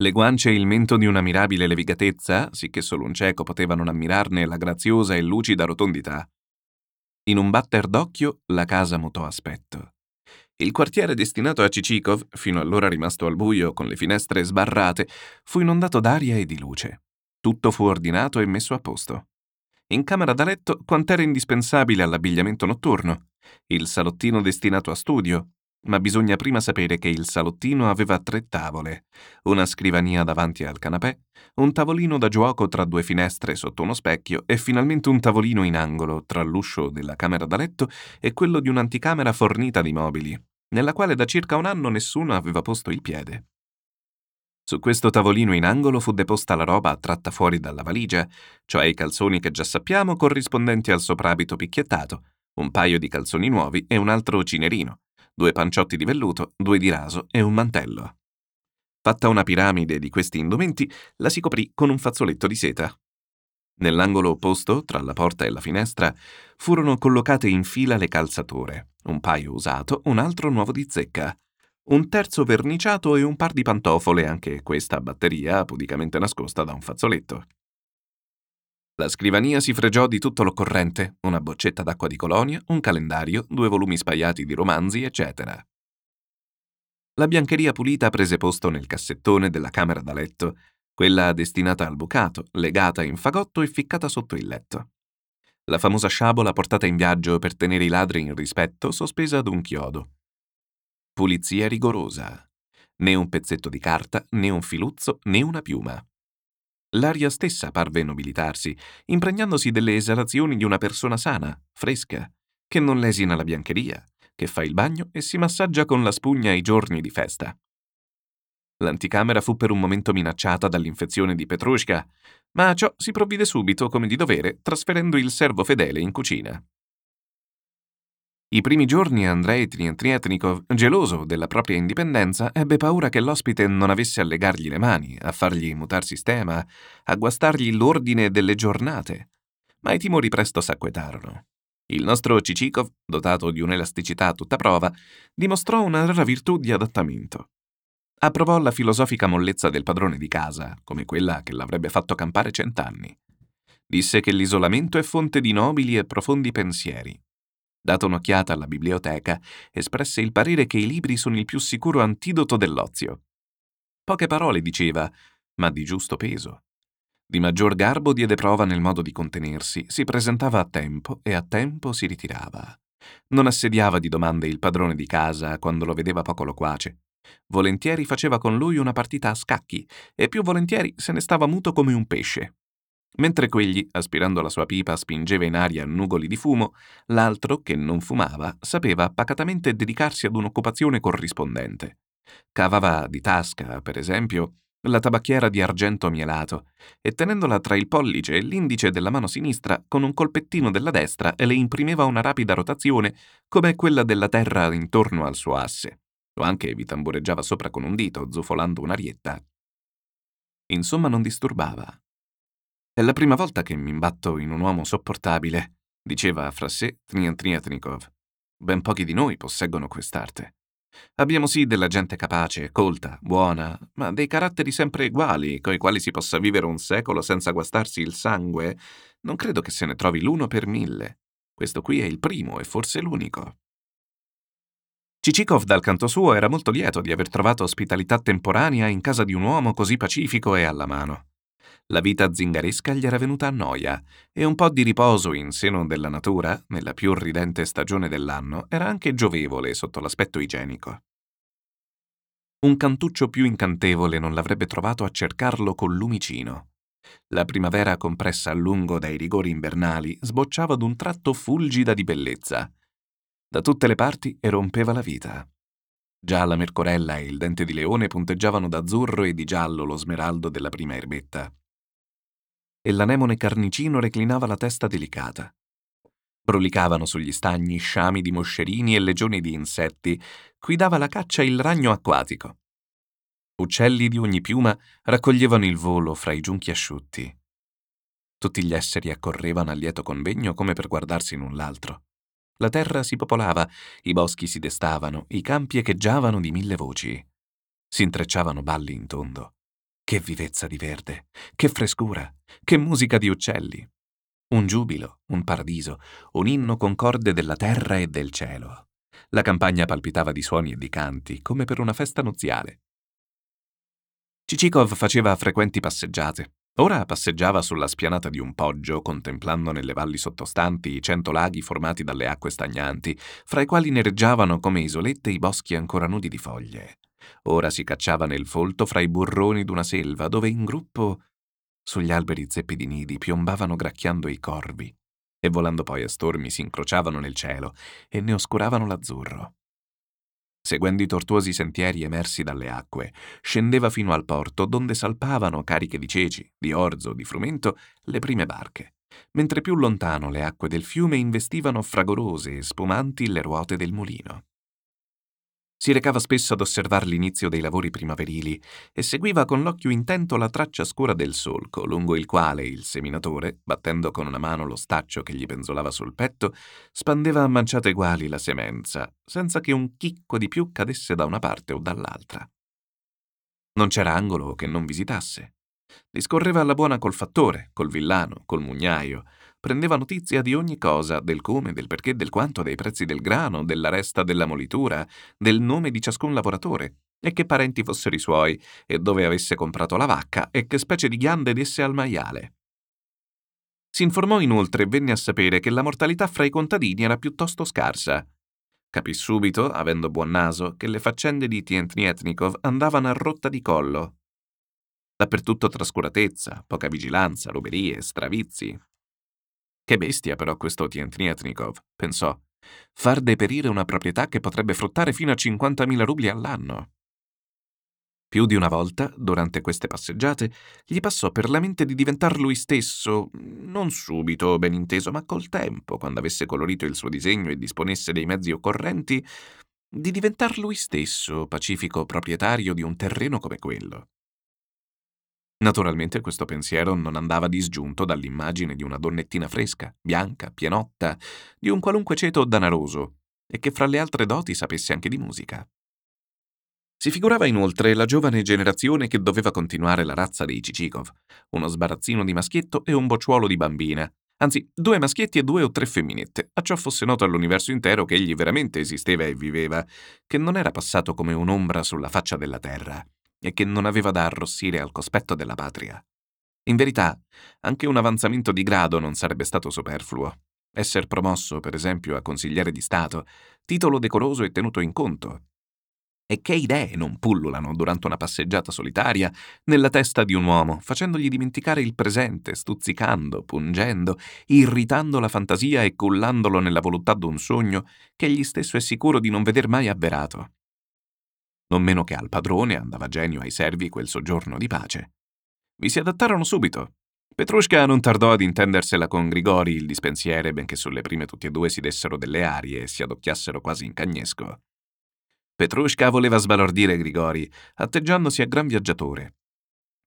Le guance e il mento di una mirabile levigatezza, sicché solo un cieco poteva non ammirarne la graziosa e lucida rotondità. In un batter d'occhio la casa mutò aspetto. Il quartiere destinato a Cicikov, fino allora rimasto al buio con le finestre sbarrate, fu inondato d'aria e di luce. Tutto fu ordinato e messo a posto. In camera da letto quant'era indispensabile all'abbigliamento notturno, il salottino destinato a studio, ma bisogna prima sapere che il salottino aveva tre tavole, una scrivania davanti al canapè, un tavolino da gioco tra due finestre sotto uno specchio e finalmente un tavolino in angolo tra l'uscio della camera da letto e quello di un'anticamera fornita di mobili, nella quale da circa un anno nessuno aveva posto il piede. Su questo tavolino in angolo fu deposta la roba tratta fuori dalla valigia, cioè i calzoni che già sappiamo corrispondenti al soprabito picchiettato, un paio di calzoni nuovi e un altro cinerino, due panciotti di velluto, due di raso e un mantello. Fatta una piramide di questi indumenti, la si coprì con un fazzoletto di seta. Nell'angolo opposto, tra la porta e la finestra, furono collocate in fila le calzature, un paio usato, un altro nuovo di zecca, un terzo verniciato e un par di pantofole, anche questa a batteria pudicamente nascosta da un fazzoletto. La scrivania si fregiò di tutto l'occorrente, una boccetta d'acqua di colonia, un calendario, due volumi spaiati di romanzi, eccetera. La biancheria pulita prese posto nel cassettone della camera da letto, quella destinata al bucato, legata in fagotto e ficcata sotto il letto. La famosa sciabola portata in viaggio per tenere i ladri in rispetto, sospesa ad un chiodo. Pulizia rigorosa. Né un pezzetto di carta, né un filuzzo, né una piuma. L'aria stessa parve nobilitarsi, impregnandosi delle esalazioni di una persona sana, fresca, che non lesina la biancheria, che fa il bagno e si massaggia con la spugna i giorni di festa. L'anticamera fu per un momento minacciata dall'infezione di Petrushka, ma a ciò si provvide subito come di dovere, trasferendo il servo fedele in cucina. I primi giorni Andrei Trietnikov, geloso della propria indipendenza, ebbe paura che l'ospite non avesse a legargli le mani, a fargli mutar sistema, a guastargli l'ordine delle giornate. Ma i timori presto s'acquetarono. Il nostro Cicikov, dotato di un'elasticità a tutta prova, dimostrò una rara virtù di adattamento. Approvò la filosofica mollezza del padrone di casa, come quella che l'avrebbe fatto campare cent'anni. Disse che l'isolamento è fonte di nobili e profondi pensieri Data un'occhiata alla biblioteca, espresse il parere che i libri sono il più sicuro antidoto dell'ozio. Poche parole diceva, ma di giusto peso. Di maggior garbo diede prova nel modo di contenersi, si presentava a tempo e a tempo si ritirava. Non assediava di domande il padrone di casa quando lo vedeva poco loquace. Volentieri faceva con lui una partita a scacchi e più volentieri se ne stava muto come un pesce. Mentre quegli, aspirando la sua pipa, spingeva in aria nugoli di fumo, l'altro, che non fumava, sapeva pacatamente dedicarsi ad un'occupazione corrispondente. Cavava di tasca, per esempio, la tabacchiera di argento mielato e tenendola tra il pollice e l'indice della mano sinistra con un colpettino della destra le imprimeva una rapida rotazione come quella della terra intorno al suo asse. O anche vi tambureggiava sopra con un dito, zufolando un'arietta. Insomma, non disturbava. È la prima volta che mi imbatto in un uomo sopportabile, diceva fra sé Triantniatnikov. Ben pochi di noi posseggono quest'arte. Abbiamo sì della gente capace, colta, buona, ma dei caratteri sempre uguali, coi quali si possa vivere un secolo senza guastarsi il sangue. Non credo che se ne trovi l'uno per mille. Questo qui è il primo e forse l'unico. Cicikov, dal canto suo, era molto lieto di aver trovato ospitalità temporanea in casa di un uomo così pacifico e alla mano. La vita zingaresca gli era venuta a noia e un po' di riposo in seno della natura, nella più ridente stagione dell'anno, era anche giovevole sotto l'aspetto igienico. Un cantuccio più incantevole non l'avrebbe trovato a cercarlo col lumicino. La primavera compressa a lungo dai rigori invernali sbocciava d'un tratto fulgida di bellezza. Da tutte le parti erompeva la vita. Già la mercorella e il dente di leone punteggiavano d'azzurro e di giallo lo smeraldo della prima erbetta e l'anemone carnicino reclinava la testa delicata. Brulicavano sugli stagni sciami di moscerini e legioni di insetti, cui dava la caccia il ragno acquatico. Uccelli di ogni piuma raccoglievano il volo fra i giunchi asciutti. Tutti gli esseri accorrevano a lieto convegno come per guardarsi l'un l'altro. La terra si popolava, i boschi si destavano, i campi echeggiavano di mille voci. Si intrecciavano balli in tondo. Che vivezza di verde, che frescura, che musica di uccelli, un giubilo, un paradiso, un inno concorde della terra e del cielo. La campagna palpitava di suoni e di canti, come per una festa nuziale. Cicikov faceva frequenti passeggiate. Ora passeggiava sulla spianata di un poggio, contemplando nelle valli sottostanti i cento laghi formati dalle acque stagnanti, fra i quali nereggiavano come isolette i boschi ancora nudi di foglie. Ora si cacciava nel folto fra i burroni d'una selva, dove in gruppo sugli alberi zeppi di nidi piombavano gracchiando i corvi e volando poi a stormi si incrociavano nel cielo e ne oscuravano l'azzurro. Seguendo i tortuosi sentieri emersi dalle acque, scendeva fino al porto donde salpavano, cariche di ceci, di orzo, di frumento, le prime barche, mentre più lontano le acque del fiume investivano fragorose e spumanti le ruote del mulino. Si recava spesso ad osservare l'inizio dei lavori primaverili e seguiva con l'occhio intento la traccia scura del solco, lungo il quale il seminatore, battendo con una mano lo staccio che gli penzolava sul petto, spandeva a manciate uguali la semenza, senza che un chicco di più cadesse da una parte o dall'altra. Non c'era angolo che non visitasse. Discorreva alla buona col fattore, col villano, col mugnaio, prendeva notizia di ogni cosa, del come, del perché, del quanto, dei prezzi del grano, della resta della molitura, del nome di ciascun lavoratore, e che parenti fossero i suoi, e dove avesse comprato la vacca, e che specie di ghiande desse al maiale. Si informò inoltre e venne a sapere che la mortalità fra i contadini era piuttosto scarsa. Capì subito, avendo buon naso, che le faccende di Tientnietnikov andavano a rotta di collo. Dappertutto trascuratezza, poca vigilanza, ruberie, stravizi, che bestia però questo Tientnietnikov, pensò. Far deperire una proprietà che potrebbe fruttare fino a 50.000 rubli all'anno. Più di una volta, durante queste passeggiate, gli passò per la mente di diventar lui stesso, non subito, ben inteso, ma col tempo, quando avesse colorito il suo disegno e disponesse dei mezzi occorrenti, di diventar lui stesso pacifico proprietario di un terreno come quello. Naturalmente questo pensiero non andava disgiunto dall'immagine di una donnettina fresca, bianca, pienotta, di un qualunque ceto danaroso, e che fra le altre doti sapesse anche di musica. Si figurava inoltre la giovane generazione che doveva continuare la razza dei Cicikov, uno sbarazzino di maschietto e un bocciuolo di bambina, anzi due maschietti e due o tre femminette, a ciò fosse noto all'universo intero che egli veramente esisteva e viveva, che non era passato come un'ombra sulla faccia della terra e che non aveva da arrossire al cospetto della patria. In verità, anche un avanzamento di grado non sarebbe stato superfluo. Esser promosso, per esempio, a consigliere di Stato, titolo decoroso e tenuto in conto. E che idee non pullulano durante una passeggiata solitaria nella testa di un uomo, facendogli dimenticare il presente, stuzzicando, pungendo, irritando la fantasia e cullandolo nella volontà d'un sogno che egli stesso è sicuro di non veder mai avverato non meno che al padrone andava genio ai servi quel soggiorno di pace. Vi si adattarono subito. Petrushka non tardò ad intendersela con Grigori il dispensiere, benché sulle prime tutti e due si dessero delle arie e si adocchiassero quasi in cagnesco. Petrushka voleva sbalordire Grigori, atteggiandosi a gran viaggiatore.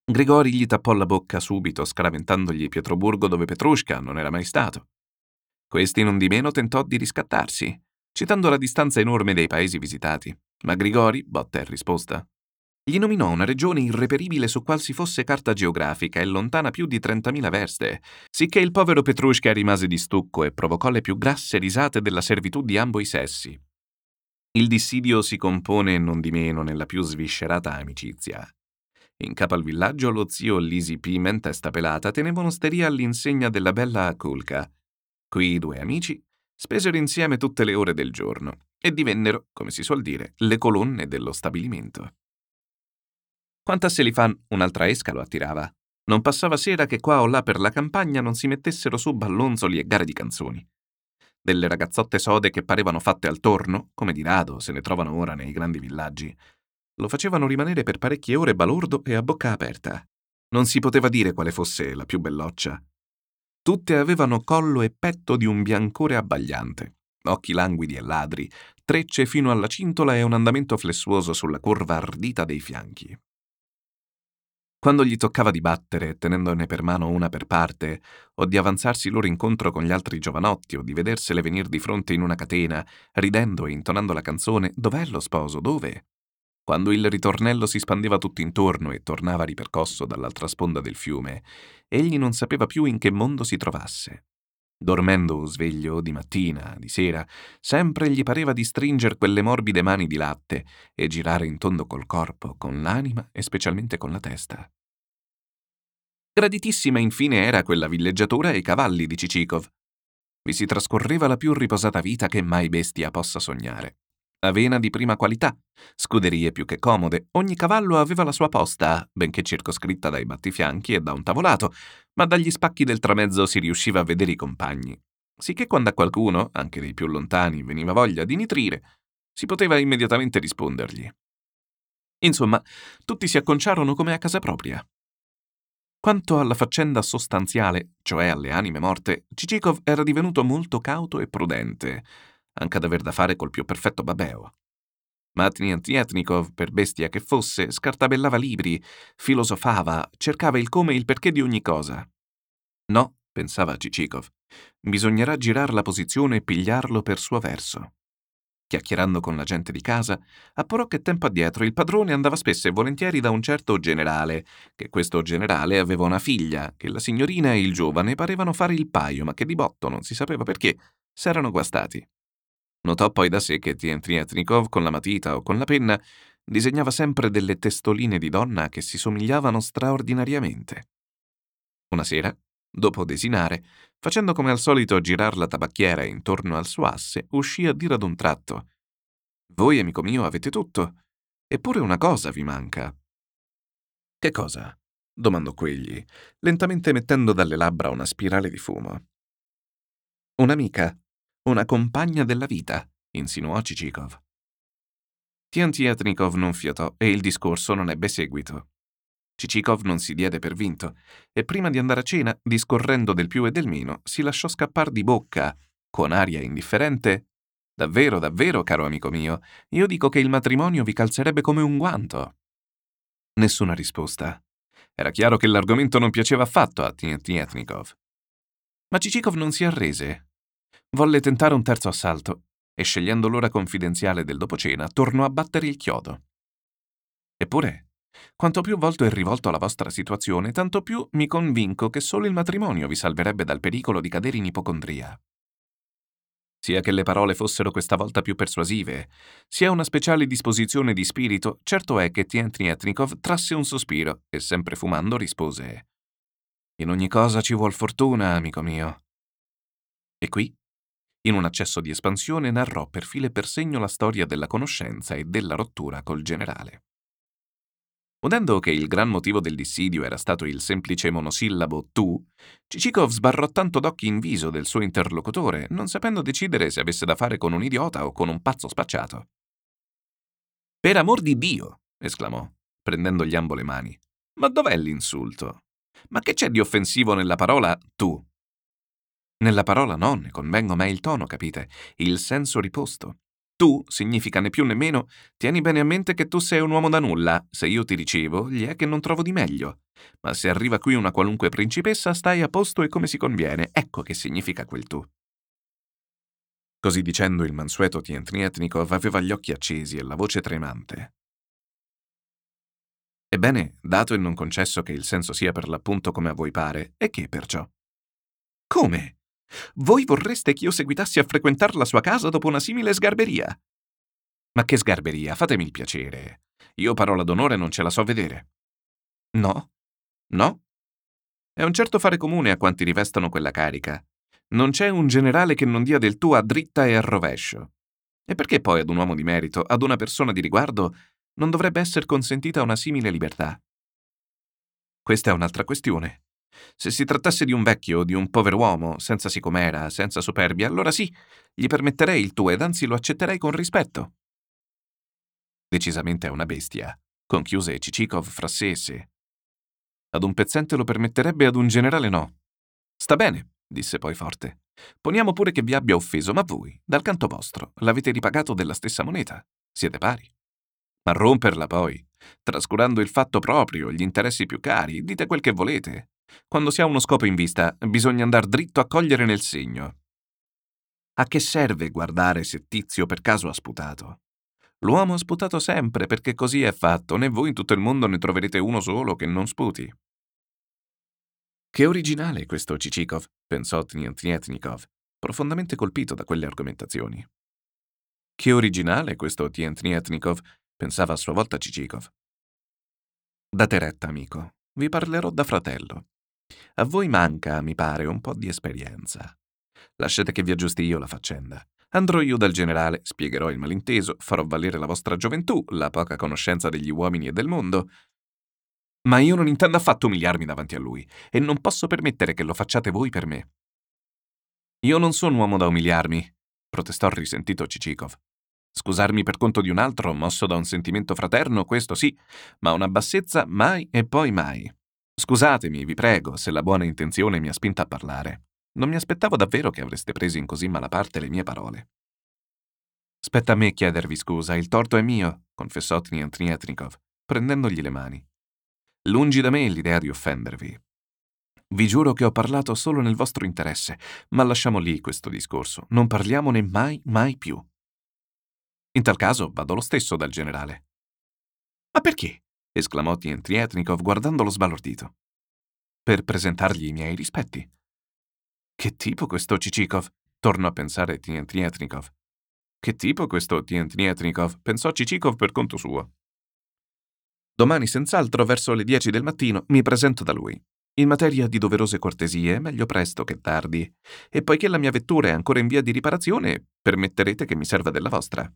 Grigori gli tappò la bocca subito, scaraventandogli Pietroburgo dove Petrushka non era mai stato. Questi non di meno tentò di riscattarsi, citando la distanza enorme dei paesi visitati. Ma Grigori, botta in risposta, gli nominò una regione irreperibile su qualsi fosse carta geografica e lontana più di 30.000 verste, sicché il povero Petrushka rimase di stucco e provocò le più grasse risate della servitù di ambo i sessi. Il dissidio si compone non di meno nella più sviscerata amicizia. In capo al villaggio lo zio Lisi Pimen, testa pelata, teneva un'osteria all'insegna della bella Akulka. Qui i due amici spesero insieme tutte le ore del giorno e divennero, come si suol dire, le colonne dello stabilimento. Quanto a Selifan, un'altra esca lo attirava. Non passava sera che qua o là per la campagna non si mettessero su ballonzoli e gare di canzoni. Delle ragazzotte sode che parevano fatte al torno, come di rado se ne trovano ora nei grandi villaggi, lo facevano rimanere per parecchie ore balordo e a bocca aperta. Non si poteva dire quale fosse la più belloccia. Tutte avevano collo e petto di un biancore abbagliante, occhi languidi e ladri, trecce fino alla cintola e un andamento flessuoso sulla curva ardita dei fianchi. Quando gli toccava di battere, tenendone per mano una per parte, o di avanzarsi loro incontro con gli altri giovanotti, o di vedersele venire di fronte in una catena, ridendo e intonando la canzone Dov'è lo sposo? Dove? Quando il ritornello si spandeva tutto intorno e tornava ripercosso dall'altra sponda del fiume, egli non sapeva più in che mondo si trovasse. Dormendo o sveglio, di mattina, di sera, sempre gli pareva di stringer quelle morbide mani di latte e girare in tondo col corpo, con l'anima e specialmente con la testa. Graditissima infine era quella villeggiatura ai cavalli di Cicikov. Vi si trascorreva la più riposata vita che mai bestia possa sognare. Avena di prima qualità, scuderie più che comode, ogni cavallo aveva la sua posta, benché circoscritta dai battifianchi e da un tavolato, ma dagli spacchi del tramezzo si riusciva a vedere i compagni. Sicché quando a qualcuno, anche dei più lontani, veniva voglia di nitrire, si poteva immediatamente rispondergli. Insomma, tutti si acconciarono come a casa propria. Quanto alla faccenda sostanziale, cioè alle anime morte, Cicikov era divenuto molto cauto e prudente, anche ad aver da fare col più perfetto babeo. Ma Tniatnietnikov, per bestia che fosse, scartabellava libri, filosofava, cercava il come e il perché di ogni cosa. No, pensava Cicikov, bisognerà girar la posizione e pigliarlo per suo verso. Chiacchierando con la gente di casa, apporò che tempo addietro il padrone andava spesso e volentieri da un certo generale, che questo generale aveva una figlia, che la signorina e il giovane parevano fare il paio, ma che di botto non si sapeva perché s'erano guastati. Notò poi da sé che Tientnietnikov con la matita o con la penna disegnava sempre delle testoline di donna che si somigliavano straordinariamente. Una sera, dopo desinare, facendo come al solito girar la tabacchiera intorno al suo asse, uscì a dire ad un tratto Voi, amico mio, avete tutto, eppure una cosa vi manca. Che cosa? domandò quegli, lentamente mettendo dalle labbra una spirale di fumo. Un'amica, una compagna della vita, insinuò Cicikov. Tiantiatnikov non fiatò e il discorso non ebbe seguito. Cicikov non si diede per vinto e prima di andare a cena, discorrendo del più e del meno, si lasciò scappar di bocca, con aria indifferente, Davvero, davvero, caro amico mio, io dico che il matrimonio vi calzerebbe come un guanto. Nessuna risposta. Era chiaro che l'argomento non piaceva affatto a Tietnikov. Ma Cicikov non si arrese Volle tentare un terzo assalto e, scegliendo l'ora confidenziale del dopocena, tornò a battere il chiodo. Eppure, quanto più volto e rivolto alla vostra situazione, tanto più mi convinco che solo il matrimonio vi salverebbe dal pericolo di cadere in ipocondria. Sia che le parole fossero questa volta più persuasive, sia una speciale disposizione di spirito, certo è che Tientnietnikov trasse un sospiro e, sempre fumando, rispose: In ogni cosa ci vuol fortuna, amico mio. E qui in un accesso di espansione narrò per filo e per segno la storia della conoscenza e della rottura col generale. Udendo che il gran motivo del dissidio era stato il semplice monosillabo tu, Cicikov sbarrò tanto d'occhi in viso del suo interlocutore, non sapendo decidere se avesse da fare con un idiota o con un pazzo spacciato. Per amor di Dio! esclamò, prendendogli ambo le mani. Ma dov'è l'insulto? Ma che c'è di offensivo nella parola tu? Nella parola no, ne convengo, ma è il tono, capite? Il senso riposto. Tu significa né più né meno, tieni bene a mente che tu sei un uomo da nulla, se io ti ricevo, gli è che non trovo di meglio. Ma se arriva qui una qualunque principessa, stai a posto e come si conviene, ecco che significa quel tu. Così dicendo, il mansueto Tientnietnikov aveva gli occhi accesi e la voce tremante. Ebbene, dato e non concesso che il senso sia per l'appunto come a voi pare, e che perciò? Come? Voi vorreste che io seguitassi a frequentar la sua casa dopo una simile sgarberia? Ma che sgarberia, fatemi il piacere. Io parola d'onore non ce la so vedere. No? No? È un certo fare comune a quanti rivestano quella carica. Non c'è un generale che non dia del tuo a dritta e a rovescio. E perché poi ad un uomo di merito, ad una persona di riguardo, non dovrebbe essere consentita una simile libertà? Questa è un'altra questione. Se si trattasse di un vecchio o di un pover'uomo, senza sicomera, senza superbia, allora sì, gli permetterei il tuo ed anzi lo accetterei con rispetto. Decisamente è una bestia, conchiuse Cicikov fra sé e sé. Ad un pezzente lo permetterebbe, ad un generale no. Sta bene, disse poi forte. Poniamo pure che vi abbia offeso, ma voi, dal canto vostro, l'avete ripagato della stessa moneta. Siete pari. Ma romperla poi, trascurando il fatto proprio, gli interessi più cari, dite quel che volete. Quando si ha uno scopo in vista, bisogna andare dritto a cogliere nel segno. A che serve guardare se Tizio per caso ha sputato? L'uomo ha sputato sempre perché così è fatto, né voi in tutto il mondo ne troverete uno solo che non sputi. Che originale questo Cicikov, pensò Tnietnikov, profondamente colpito da quelle argomentazioni. Che originale questo Tnietnikov, pensava a sua volta Cicikov. Date retta, amico, vi parlerò da fratello. A voi manca, mi pare, un po' di esperienza. Lasciate che vi aggiusti io la faccenda. Andrò io dal generale, spiegherò il malinteso, farò valere la vostra gioventù, la poca conoscenza degli uomini e del mondo. Ma io non intendo affatto umiliarmi davanti a lui, e non posso permettere che lo facciate voi per me. Io non sono uomo da umiliarmi, protestò risentito Cicikov. Scusarmi per conto di un altro, mosso da un sentimento fraterno, questo sì, ma una bassezza mai e poi mai. Scusatemi, vi prego, se la buona intenzione mi ha spinta a parlare. Non mi aspettavo davvero che avreste preso in così mala parte le mie parole. Spetta a me chiedervi scusa, il torto è mio, confessò Tnietnikov, prendendogli le mani. Lungi da me l'idea di offendervi. Vi giuro che ho parlato solo nel vostro interesse, ma lasciamo lì questo discorso, non parliamone mai, mai più. In tal caso vado lo stesso dal generale. Ma perché? Esclamò Tnietnikov guardandolo sbalordito. Per presentargli i miei rispetti. Che tipo questo Cicikov? Tornò a pensare Tnietnikov. Che tipo questo Tnietnikov? Pensò Cicikov per conto suo. Domani, senz'altro, verso le dieci del mattino, mi presento da lui. In materia di doverose cortesie, meglio presto che tardi. E poiché la mia vettura è ancora in via di riparazione, permetterete che mi serva della vostra.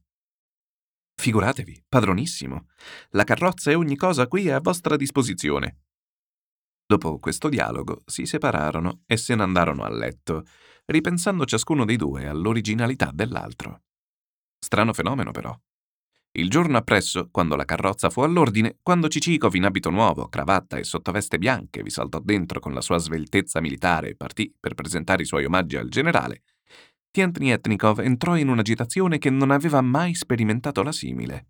Figuratevi, padronissimo. La carrozza e ogni cosa qui è a vostra disposizione. Dopo questo dialogo si separarono e se ne andarono a letto, ripensando ciascuno dei due all'originalità dell'altro. Strano fenomeno, però. Il giorno appresso, quando la carrozza fu all'ordine, quando Cicikov in abito nuovo, cravatta e sottoveste bianche vi saltò dentro con la sua sveltezza militare e partì per presentare i suoi omaggi al generale, Tiantnietnikov entrò in un'agitazione che non aveva mai sperimentato la simile.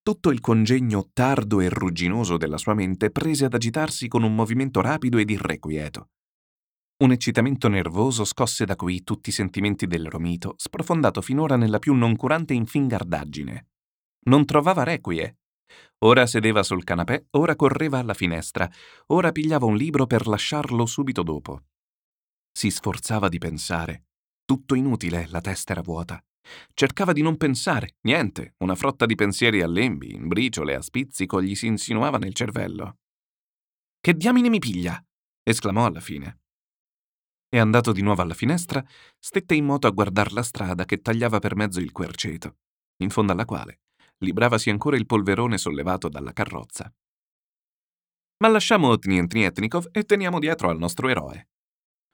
Tutto il congegno tardo e rugginoso della sua mente prese ad agitarsi con un movimento rapido ed irrequieto. Un eccitamento nervoso scosse da qui tutti i sentimenti del Romito, sprofondato finora nella più noncurante infingardaggine. Non trovava requie. Ora sedeva sul canapè, ora correva alla finestra, ora pigliava un libro per lasciarlo subito dopo. Si sforzava di pensare. Tutto inutile, la testa era vuota. Cercava di non pensare, niente, una frotta di pensieri a lembi, in briciole, a spizzico gli si insinuava nel cervello. Che diamine mi piglia? esclamò alla fine. E andato di nuovo alla finestra, stette in moto a guardar la strada che tagliava per mezzo il querceto, in fondo alla quale libravasi ancora il polverone sollevato dalla carrozza. Ma lasciamo Tnientnietnikov e teniamo dietro al nostro eroe.